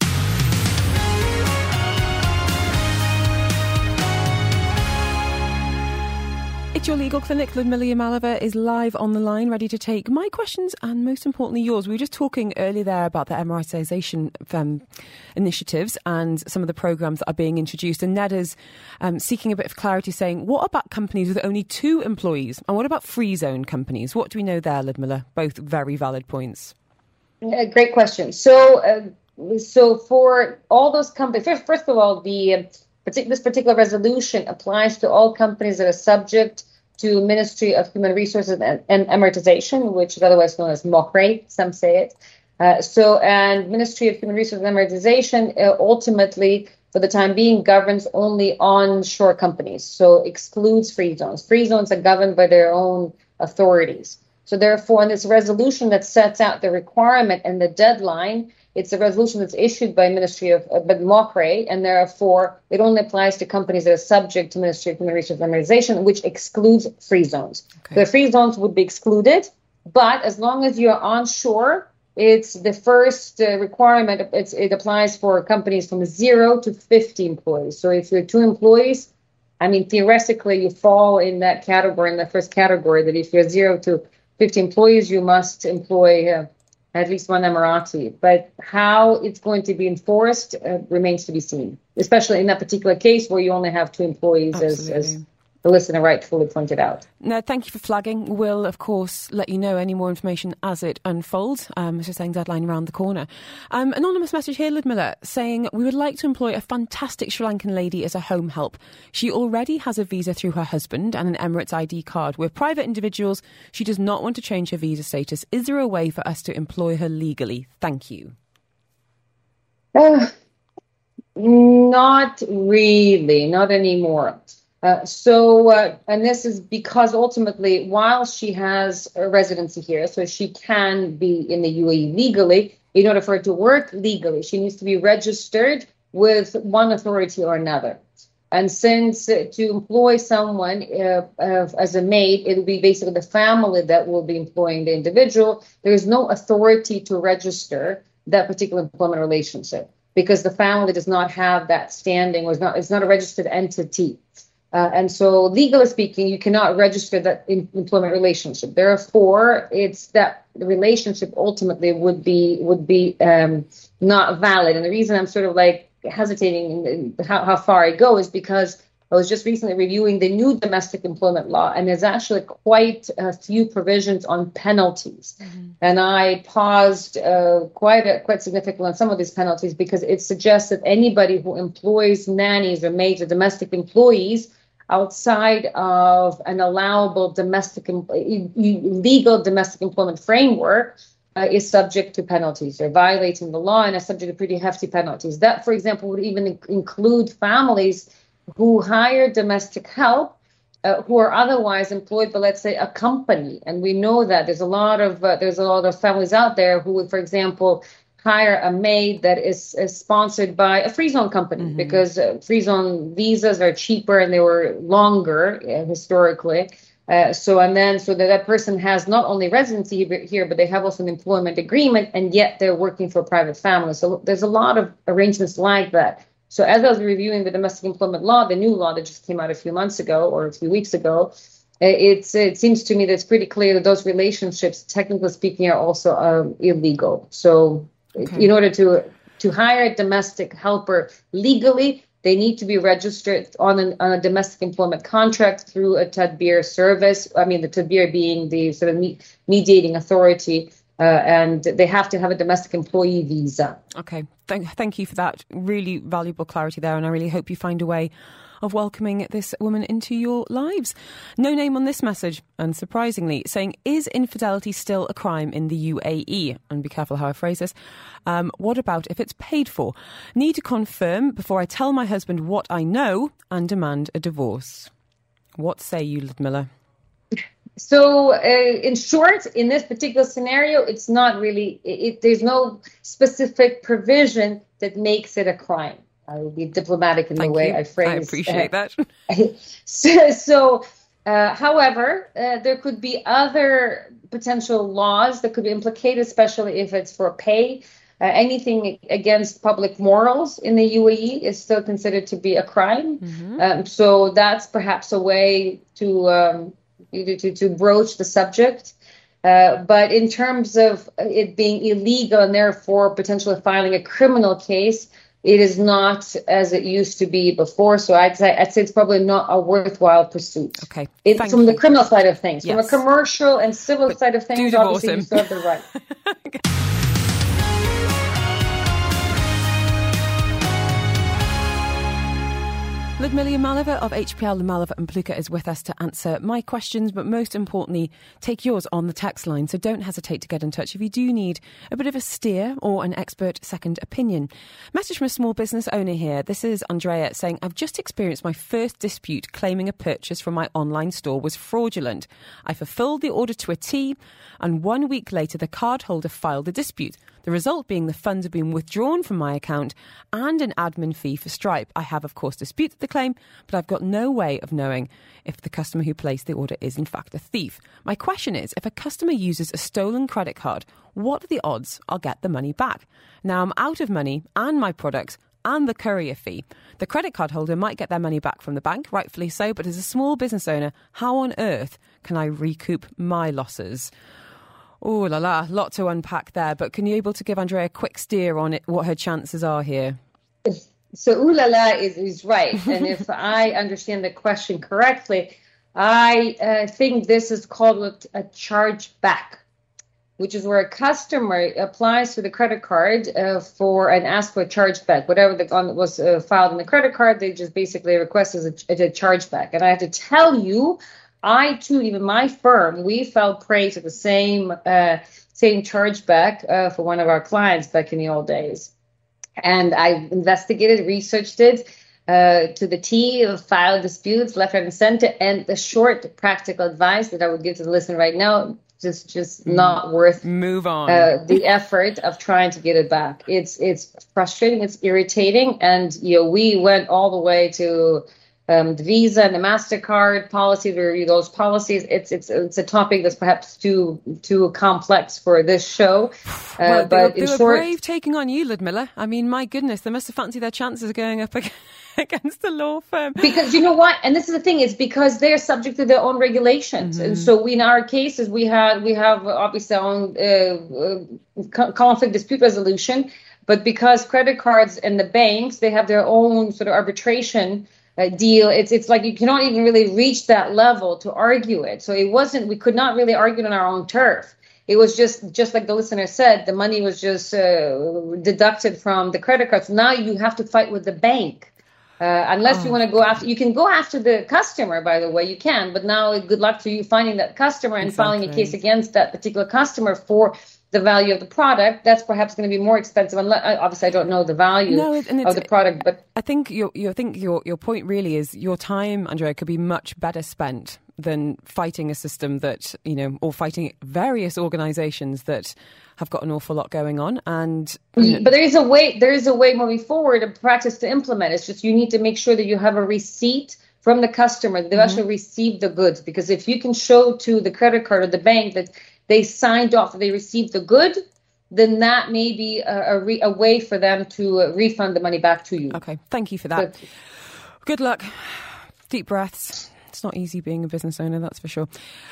Your legal clinic. Ludmilla Yamalova is live on the line, ready to take my questions and most importantly yours. We were just talking earlier there about the Emiratisation um, initiatives and some of the programs that are being introduced. And Ned is um, seeking a bit of clarity, saying, what about companies with only two employees? And what about free zone companies? What do we know there, Ludmilla? Both very valid points. Great question. So, uh, so for all those companies, first, first of all, the uh, this particular resolution applies to all companies that are subject to Ministry of Human Resources and, and Emiratization, which is otherwise known as MOHRE, some say it. Uh, so, and Ministry of Human Resources and Emiratization uh, ultimately, for the time being, governs only onshore companies, so excludes free zones. Free zones are governed by their own authorities. So, therefore, in this resolution that sets out the requirement and the deadline, it's a resolution that's issued by Ministry of uh, MOHRE, and therefore it only applies to companies that are subject to Ministry of Human Resources Normalization, which excludes free zones. Okay. The free zones would be excluded, but as long as you're onshore, it's the first uh, requirement. it applies for companies from zero to 50 employees. So if you're two employees, I mean, theoretically, you fall in that category, in the first category, that if you're zero to 50 employees, you must employ uh, at least one Emirati. But how it's going to be enforced uh, remains to be seen, especially in that particular case where you only have two employees as, as the listener rightfully pointed out. No, thank you for flagging. We'll, of course, let you know any more information as it unfolds. Um, just saying deadline around the corner. Um, anonymous message here, Ludmilla, saying we would like to employ a fantastic Sri Lankan lady as a home help. She already has a visa through her husband and an Emirates ID card. We're private individuals. She does not want to change her visa status. Is there a way for us to employ her legally? Thank you. Uh, not really, not anymore. Uh, so, uh, and this is because ultimately, while she has a residency here, so she can be in the UAE legally, in order for her to work legally, she needs to be registered with one authority or another. And since uh, to employ someone uh, as a maid, it'll be basically the family that will be employing the individual. There is no authority to register that particular employment relationship because the family does not have that standing or is not, it's not a registered entity. Uh, and so, legally speaking, you cannot register that in, employment relationship. Therefore, it's that relationship ultimately would be would be um, not valid. And the reason I'm sort of like hesitating in how, how far I go is because I was just recently reviewing the new domestic employment law, and there's actually quite a few provisions on penalties. Mm-hmm. And I paused uh, quite a, quite significantly on some of these penalties because it suggests that anybody who employs nannies or maids or domestic employees outside of an allowable domestic legal domestic employment framework uh, is subject to penalties. They're violating the law and are subject to pretty hefty penalties. That, for example, would even include families who hire domestic help uh, who are otherwise employed by, let's say, a company. And we know that there's a lot of uh, there's a lot of families out there who would, for example, hire a maid that is, is sponsored by a free zone company mm-hmm. because uh, free zone visas are cheaper and they were longer uh, historically. Uh, so and then so that that person has not only residency here, but they have also an employment agreement, and yet they're working for a private family. So there's a lot of arrangements like that. So as I was reviewing the domestic employment law, the new law that just came out a few months ago or a few weeks ago, uh, it's it seems to me that it's pretty clear that those relationships, technically speaking, are also um, illegal. So Okay. In order to to hire a domestic helper legally, they need to be registered on, an, on a domestic employment contract through a Tadbeer service. I mean, the Tadbeer being the sort of me- mediating authority, uh, and they have to have a domestic employee visa. Okay, thank, thank you for that really valuable clarity there, and I really hope you find a way of welcoming this woman into your lives. No name on this message, unsurprisingly, saying, Is infidelity still a crime in the UAE? And be careful how I phrase this. Um, what about if it's paid for? Need to confirm before I tell my husband what I know and demand a divorce. What say you, Ludmilla? So, uh, in short, in this particular scenario, it's not really, it, there's no specific provision that makes it a crime. I will be diplomatic in Thank the way you. I phrase. It. I appreciate uh, that. so, so uh, however, uh, there could be other potential laws that could be implicated, especially if it's for pay. Uh, anything against public morals in the UAE is still considered to be a crime. Mm-hmm. Um, so that's perhaps a way to um, to, to broach the subject. Uh, but in terms of it being illegal and therefore potentially filing a criminal case, it is not as it used to be before. So I'd say I'd say it's probably not a worthwhile pursuit. Okay, it, from you. the criminal side of things, yes. from a commercial and civil but side of things, obviously him. you still have the right. Ludmilla Yamalova of HPL Yamalova and Plewka is with us to answer my questions, but most importantly, take yours on the text line. So don't hesitate to get in touch if you do need a bit of a steer or an expert second opinion. Message from a small business owner here. This is Andrea saying, I've just experienced my first dispute claiming a purchase from my online store was fraudulent. I fulfilled the order to a T, and one week later, the cardholder filed a dispute. The result being the funds have been withdrawn from my account and an admin fee for Stripe. I have, of course, disputed the claim, but I've got no way of knowing if the customer who placed the order is in fact a thief. My question is if a customer uses a stolen credit card, what are the odds I'll get the money back? Now I'm out of money and my products and the courier fee. The credit card holder might get their money back from the bank, rightfully so, but as a small business owner, how on earth can I recoup my losses? Oh la la, lot to unpack there. But can you able to give Andrea a quick steer on it, what her chances are here? So ooh la la is, is right, and if I understand the question correctly, I uh, think this is called a charge back, which is where a customer applies to the credit card uh, for and asks for a charge back. Whatever the was uh, filed in the credit card, they just basically request as a, a charge back. And I have to tell you, I too, even my firm, we fell prey to the same uh, same chargeback uh, for one of our clients back in the old days. And I investigated, researched it. uh, to the T, of file disputes left, right, and center. And the short practical advice that I would give to the listener right now just just mm. not worth move on uh, the effort of trying to get it back. It's it's frustrating, it's irritating, and you know we went all the way to um, the Visa and the Mastercard policy to review those policies. It's it's it's a topic that's perhaps too too complex for this show. Uh, well, but were, they short, were brave taking on you, Ludmilla. I mean, my goodness, they must have fancied their chances of going up against the law firm. Because you know what, and this is the thing, is because they're subject to their own regulations, mm-hmm. and so we, in our cases, we had we have obviously our own uh, uh, conflict dispute resolution, but because credit cards and the banks they have their own sort of arbitration deal. It's it's like you cannot even really reach that level to argue it. So it wasn't. We could not really argue on our own turf. It was just just like the listener said. The money was just uh, deducted from the credit cards. Now you have to fight with the bank. Uh, unless oh. you want to go after, you can go after the customer. By the way, you can. But now, good luck to you finding that customer and exactly. filing a case against that particular customer for the value of the product, that's perhaps going to be more expensive. Unless, obviously, I don't know the value no, of the product, but I think your, your, I think your, your point really is your time, Andrea, could be much better spent than fighting a system that you know, or fighting various organisations that have got an awful lot going on. And but there is a way, there is a way moving forward, a practice to implement. It's just you need to make sure that you have a receipt from the customer they've mm-hmm. actually received the goods. Because if you can show to the credit card or the bank that they signed off, they received the good, then that may be a, a, re, a way for them to uh, refund the money back to you. Okay, thank you for that. But, good luck. Deep breaths. It's not easy being a business owner, that's for sure.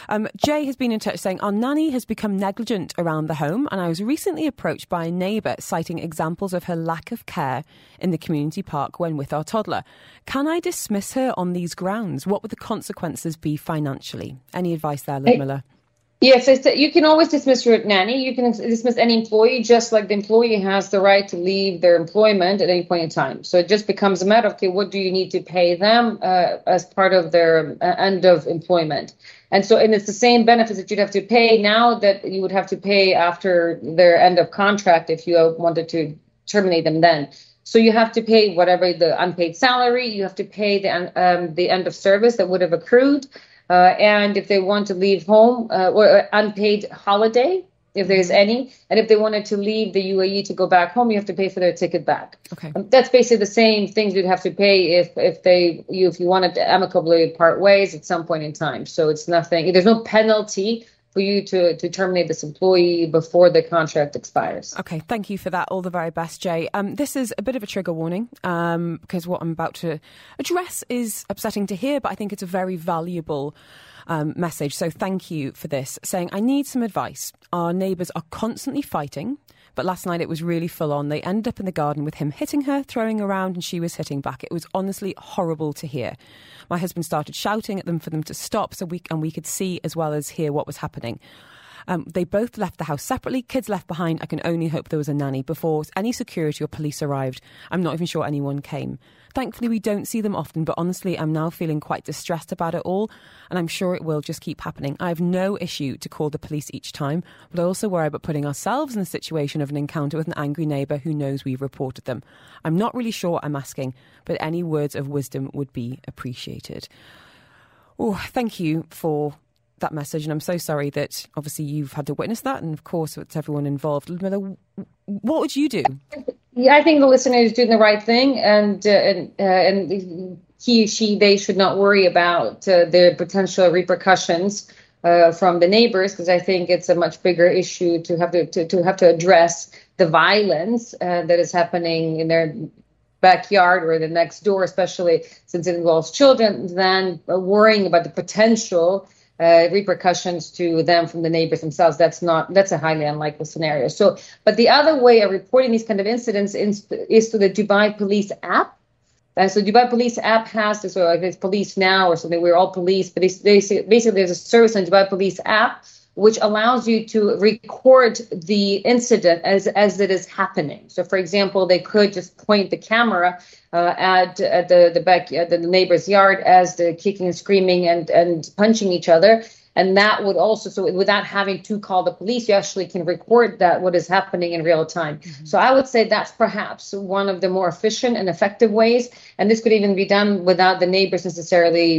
Um, Jay has been in touch saying, Our nanny has become negligent around the home, and I was recently approached by a neighbour citing examples of her lack of care in the community park when with our toddler. Can I dismiss her on these grounds? What would the consequences be financially? Any advice there, Ludmilla? Hey. Yes, you can always dismiss your nanny. You can dismiss any employee, just like the employee has the right to leave their employment at any point in time. So it just becomes a matter of, okay, what do you need to pay them uh, as part of their uh, end of employment? And so, and it's the same benefits that you'd have to pay now that you would have to pay after their end of contract if you wanted to terminate them then. So you have to pay whatever the unpaid salary, you have to pay the um, the end of service that would have accrued. Uh, and if they want to leave home uh, or unpaid holiday, if there's mm-hmm. any, and if they wanted to leave the UAE to go back home, you have to pay for their ticket back. Okay, um, that's basically the same things you'd have to pay if if they you if you wanted to amicably part ways at some point in time. So it's nothing. There's no penalty for you to, to terminate this employee before the contract expires. Okay, thank you for that. All the very best, Jay. Um, this is a bit of a trigger warning um, because what I'm about to address is upsetting to hear, but I think it's a very valuable. Um, message. So thank you for this. Saying, I need some advice. Our neighbours are constantly fighting. But last night it was really full on. They ended up in the garden with him hitting her, throwing around, and she was hitting back. It was honestly horrible to hear. My husband started shouting at them for them to stop, so we and we could see as well as hear what was happening. Um, they both left the house separately. Kids left behind. I can only hope there was a nanny before any security or police arrived. I'm not even sure anyone came. Thankfully, we don't see them often, but honestly, I'm now feeling quite distressed about it all, and I'm sure it will just keep happening. I have no issue to call the police each time, but I also worry about putting ourselves in the situation of an encounter with an angry neighbour who knows we've reported them. I'm not really sure what I'm asking, but any words of wisdom would be appreciated. Oh, thank you for that message, and I'm so sorry that obviously you've had to witness that, and of course it's everyone involved. Ludmilla, what would you do? Yeah, I think the listener is doing the right thing, and uh, and uh, and he, she, they should not worry about uh, the potential repercussions uh, from the neighbors, because I think it's a much bigger issue to have to to, to have to address the violence uh, that is happening in their backyard or the next door, especially since it involves children, than worrying about the potential uh, repercussions to them from the neighbors themselves. That's not that's a highly unlikely scenario. So, but the other way of reporting these kind of incidents is, is the Dubai Police app. So Dubai Police app has this, or like it's Police Now or something. We're all police, but they, basically there's a service on Dubai Police app which allows you to record the incident as as it is happening. So, for example, they could just point the camera uh, at at the the back at the neighbor's yard as they're kicking, and screaming, and and punching each other. and that would also so without having to call the police you actually can record that what is happening in real time mm-hmm. so i would say that's perhaps one of the more efficient and effective ways and this could even be done without the neighbors necessarily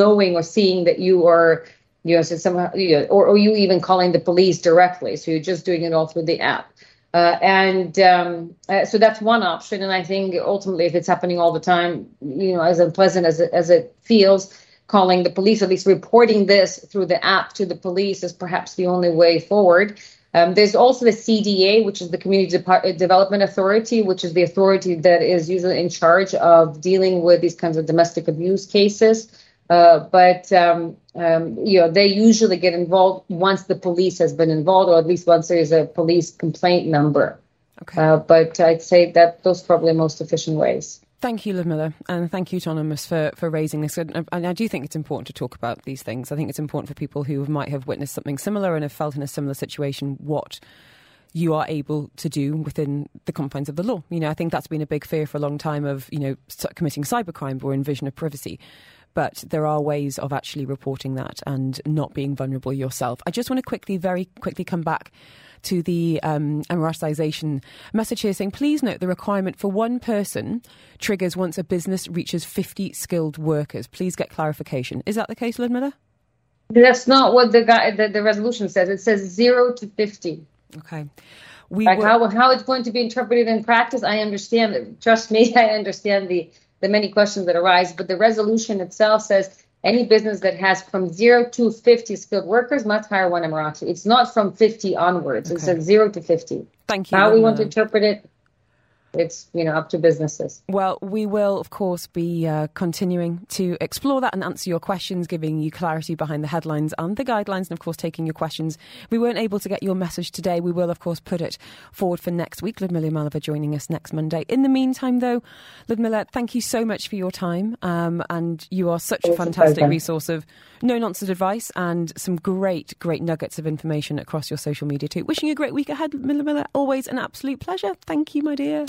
knowing or seeing that you are you know so somehow you know, or, or you even calling the police directly so you're just doing it all through the app uh, and um, uh, so that's one option. And I think ultimately, if it's happening all the time, you know, as unpleasant as it, as it feels, calling the police, at least reporting this through the app to the police, is perhaps the only way forward. Um, there's also the CDA, which is the Community De- Development Authority, which is the authority that is usually in charge of dealing with these kinds of domestic abuse cases. Uh, but um, um, you know they usually get involved once the police has been involved, or at least once there is a police complaint number. Okay. Uh, but I'd say that those are probably the most efficient ways. Thank you, Ludmilla, and thank you, Anonymous, for, for raising this. And I do think it's important to talk about these things. I think it's important for people who might have witnessed something similar and have felt in a similar situation what you are able to do within the confines of the law. You know, I think that's been a big fear for a long time of, you know, committing cybercrime or invasion of privacy. But there are ways of actually reporting that and not being vulnerable yourself. I just want to quickly, very quickly come back to the um, Emiratization message here saying, please note the requirement for one person triggers once a business reaches 50 skilled workers. Please get clarification. Is that the case, Ludmilla? That's not what the, guy, the, the resolution says. It says zero to 50. Okay. We like how, how it's going to be interpreted in practice, I understand. Trust me, I understand the, the many questions that arise. But the resolution itself says any business that has from zero to 50 skilled workers must hire one Emirati. It's not from 50 onwards. Okay. It's a zero to 50. Thank you. How we want to interpret it, it's you know up to businesses. Well, we will of course be uh, continuing to explore that and answer your questions, giving you clarity behind the headlines and the guidelines, and of course taking your questions. We weren't able to get your message today. We will of course put it forward for next week. Ludmilla Yamalova joining us next Monday. In the meantime, though, Ludmilla, thank you so much for your time, um, and you are such a fantastic a resource of no nonsense advice and some great, great nuggets of information across your social media too. Wishing you a great week ahead, Ludmilla. Always an absolute pleasure. Thank you, my dear.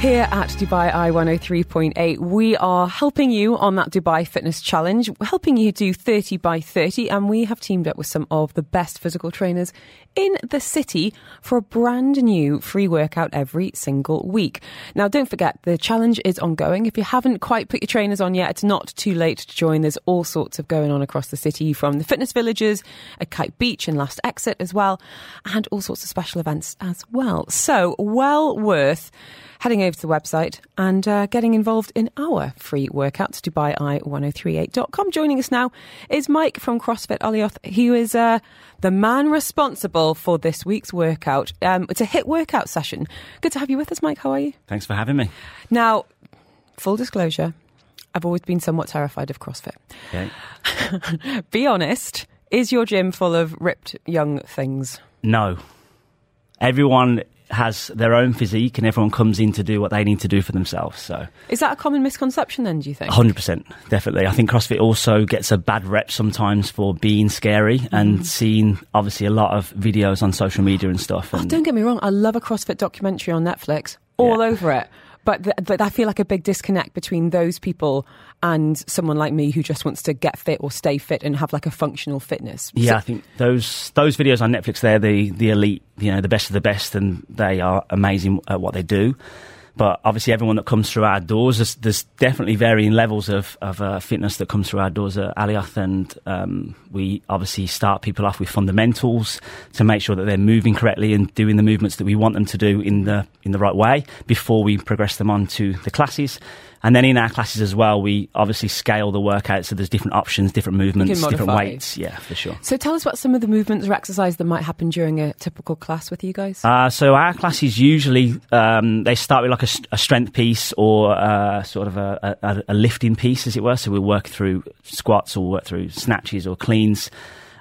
Here at Dubai Eye 103.8, we are helping you on that Dubai Fitness Challenge, helping you do 30 by 30, and we have teamed up with some of the best physical trainers in the city for a brand new free workout every single week. Now, don't forget, the challenge is ongoing. If you haven't quite put your trainers on yet, it's not too late to join. There's all sorts of going on across the city from the fitness villages at Kite Beach and Last Exit as well, and all sorts of special events as well. So, well worth heading over to the website and uh, getting involved in our free workouts, DubaiEye1038.com. Joining us now is Mike from CrossFit Alioth, who is uh, the man responsible for this week's workout. Um, it's a HIIT workout session. Good to have you with us, Mike. How are you? Thanks for having me. Now, full disclosure, I've always been somewhat terrified of CrossFit. Okay. Be honest, is your gym full of ripped young things? No. Everyone has their own physique and everyone comes in to do what they need to do for themselves. So Is that a common misconception then, do you think? 100%, definitely. I think CrossFit also gets a bad rep sometimes for being scary mm. and seeing obviously a lot of videos on social media and stuff. Oh, and oh, don't get me wrong, I love a CrossFit documentary on Netflix. All yeah. over it. But, th- but I feel like a big disconnect between those people and someone like me who just wants to get fit or stay fit and have like a functional fitness. Yeah, so- I think those those videos on Netflix, they're the the elite, you know, the best of the best, and they are amazing at what they do. But obviously, everyone that comes through our doors, there's, there's definitely varying levels of, of uh, fitness that comes through our doors at Alioth. And um, we obviously start people off with fundamentals to make sure that they're moving correctly and doing the movements that we want them to do in the, in the right way before we progress them on to the classes. And then in our classes as well, we obviously scale the workout so there's different options, different movements, different weights. Yeah, for sure. So tell us about some of the movements or exercise that might happen during a typical class with you guys. Uh, so our classes usually um, they start with like a, a strength piece or uh, sort of a, a, a, lifting piece, as it were. So we'll work through squats or work through snatches or cleans.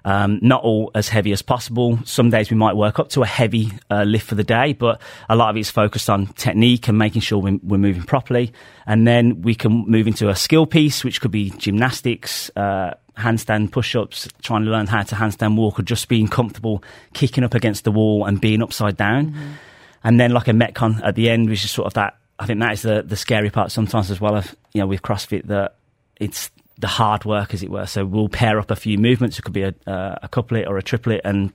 Um, not all as heavy as possible. Some days we might work up to a heavy uh, lift for the day, but a lot of it's focused on technique and making sure we're, we're, moving properly. And then we can move into a skill piece, which could be gymnastics, uh, handstand push-ups, trying to learn how to handstand walk, or just being comfortable kicking up against the wall and being upside down. Mm-hmm. And then like a metcon at the end, which is sort of that I think that is the the scary part sometimes as well of you know with CrossFit that it's the hard work as it were. So we'll pair up a few movements. It could be a uh, a couplet or a triplet and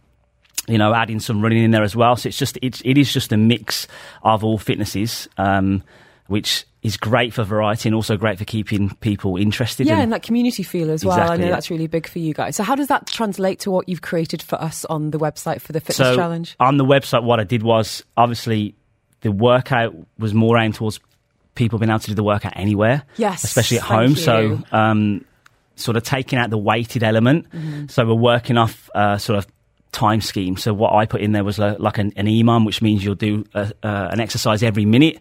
you know, adding some running in there as well. So it's just it's, it is just a mix of all fitnesses, um, which is great for variety and also great for keeping people interested. Yeah, in, and that community feel as well. Exactly, I know yeah. that's really big for you guys. So how does that translate to what you've created for us on the website for the fitness so challenge? on the website, what I did was obviously the workout was more aimed towards people being able to do the workout anywhere, Yes, especially at home. you. So um, sort of taking out the weighted element. Mm-hmm. So we're working off uh, sort of time scheme. So what I put in there was like, like an, an EMOM, which means you'll do uh uh, an exercise every minute.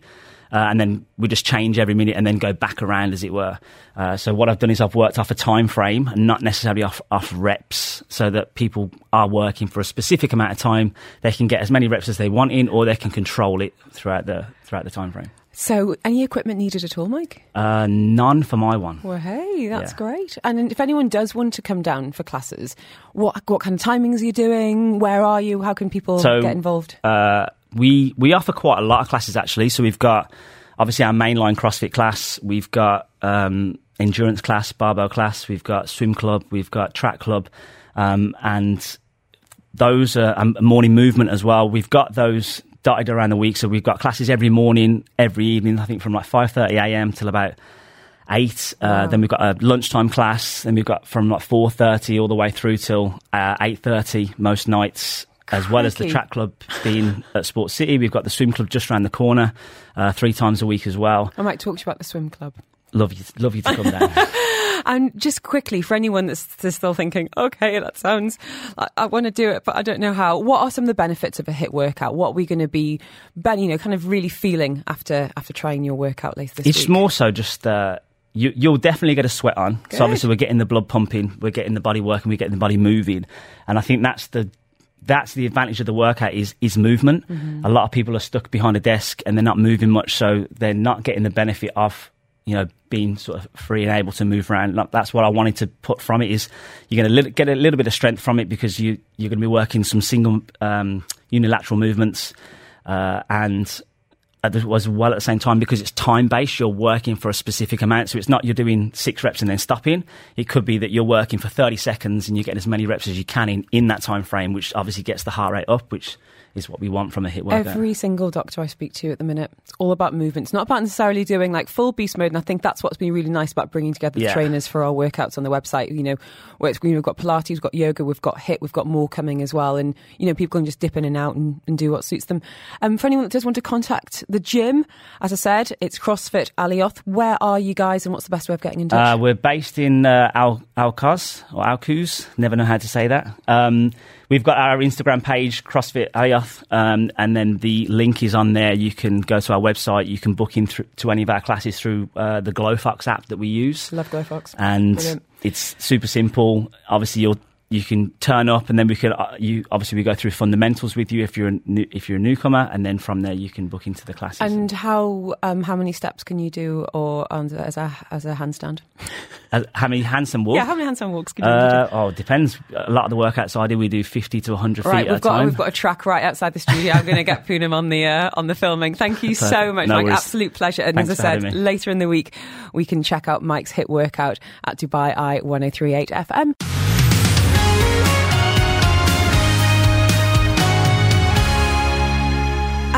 Uh, and then we just change every minute and then go back around, as it were. Uh, so what I've done is I've worked off a time frame and not necessarily off, off reps, so that people are working for a specific amount of time. They can get as many reps as they want in, or they can control it throughout the throughout the time frame. So any equipment needed at all, Mike? Uh, none for my one. Well, hey, that's Yeah. great. And if anyone does want to come down for classes, what what kind of timings are you doing? Where are you? How can people So, get involved? Uh, we we offer quite a lot of classes actually. So we've got obviously our mainline CrossFit class. We've got um, endurance class, barbell class. We've got swim club. We've got track club, um, and those are um, morning movement as well. We've got those dotted around the week. So we've got classes every morning, every evening. I think from like five thirty a.m. till about eight. Uh, then we've got a lunchtime class. Then we've got from like four thirty all the way through till uh, eight thirty most nights. As well as the track club being at Sports City, we've got the swim club just around the corner, uh, three times a week as well. I might talk to you about the swim club. Love you, love you to come down. And just quickly, for anyone that's, that's still thinking, okay, that sounds, I, I want to do it, but I don't know how. What are some of the benefits of a HIIT workout? What are we going to be, you know, kind of really feeling after after trying your workout later this it's week? more so just uh, you, you'll definitely get a sweat on. Good. So obviously we're getting the blood pumping, we're getting the body working, we're getting the body moving, and I think that's the that's the advantage of the workout is is movement. Mm-hmm. A lot of people are stuck behind a desk and they're not moving much, so they're not getting the benefit of you know being sort of free and able to move around. That's what I wanted to put from it is you're going to get a little bit of strength from it because you you're going to be working some single um, unilateral movements uh, and as well at the same time because it's time based. You're working for a specific amount, so it's not you're doing six reps and then stopping. It could be that you're working for 30 seconds and you get as many reps as you can in in that time frame, which obviously gets the heart rate up, which is what we want from a HIIT workout. Every single doctor I speak to at the minute, it's all about movement. It's not about necessarily doing like full beast mode. And I think that's what's been really nice about bringing together the Yeah. trainers for our workouts on the website. You know, where it's, you know, we've got Pilates, we've got yoga, we've got HIIT, we've got more coming as well. And, you know, people can just dip in and out and, and do what suits them. Um, for anyone that does want to contact the gym, as I said, it's CrossFit Alioth. Where are you guys and what's the best way of getting in touch? Uh, we're based in uh, Al- Alcaz or Alcuz. Never know how to say that. Um, we've got our Instagram page, CrossFit Alioth, um, and then the link is on there. You can go to our website. You can book in thr to any of our classes through uh, the Glofox app that we use. Love Glofox. and Brilliant. it's super simple. Obviously, you'll you can turn up, and then we could uh, you obviously we go through fundamentals with you if you're a new, if you're a newcomer, and then from there you can book into the classes. And how um, how many steps can you do or the, as a as a handstand? Uh, how many handsome walks? Yeah, how many handstand walks can you Uh, do? oh, depends. A lot of the workouts I do, we do 50 to 100 Right, feet at we've a got time. we've got a track right outside the studio. I'm going to get Poonam on the uh, on the filming. Thank you so much, No Mike. worries. Absolute pleasure. And Thanks as I said, later in the week we can check out Mike's HIIT workout at Dubai Eye 1038 FM.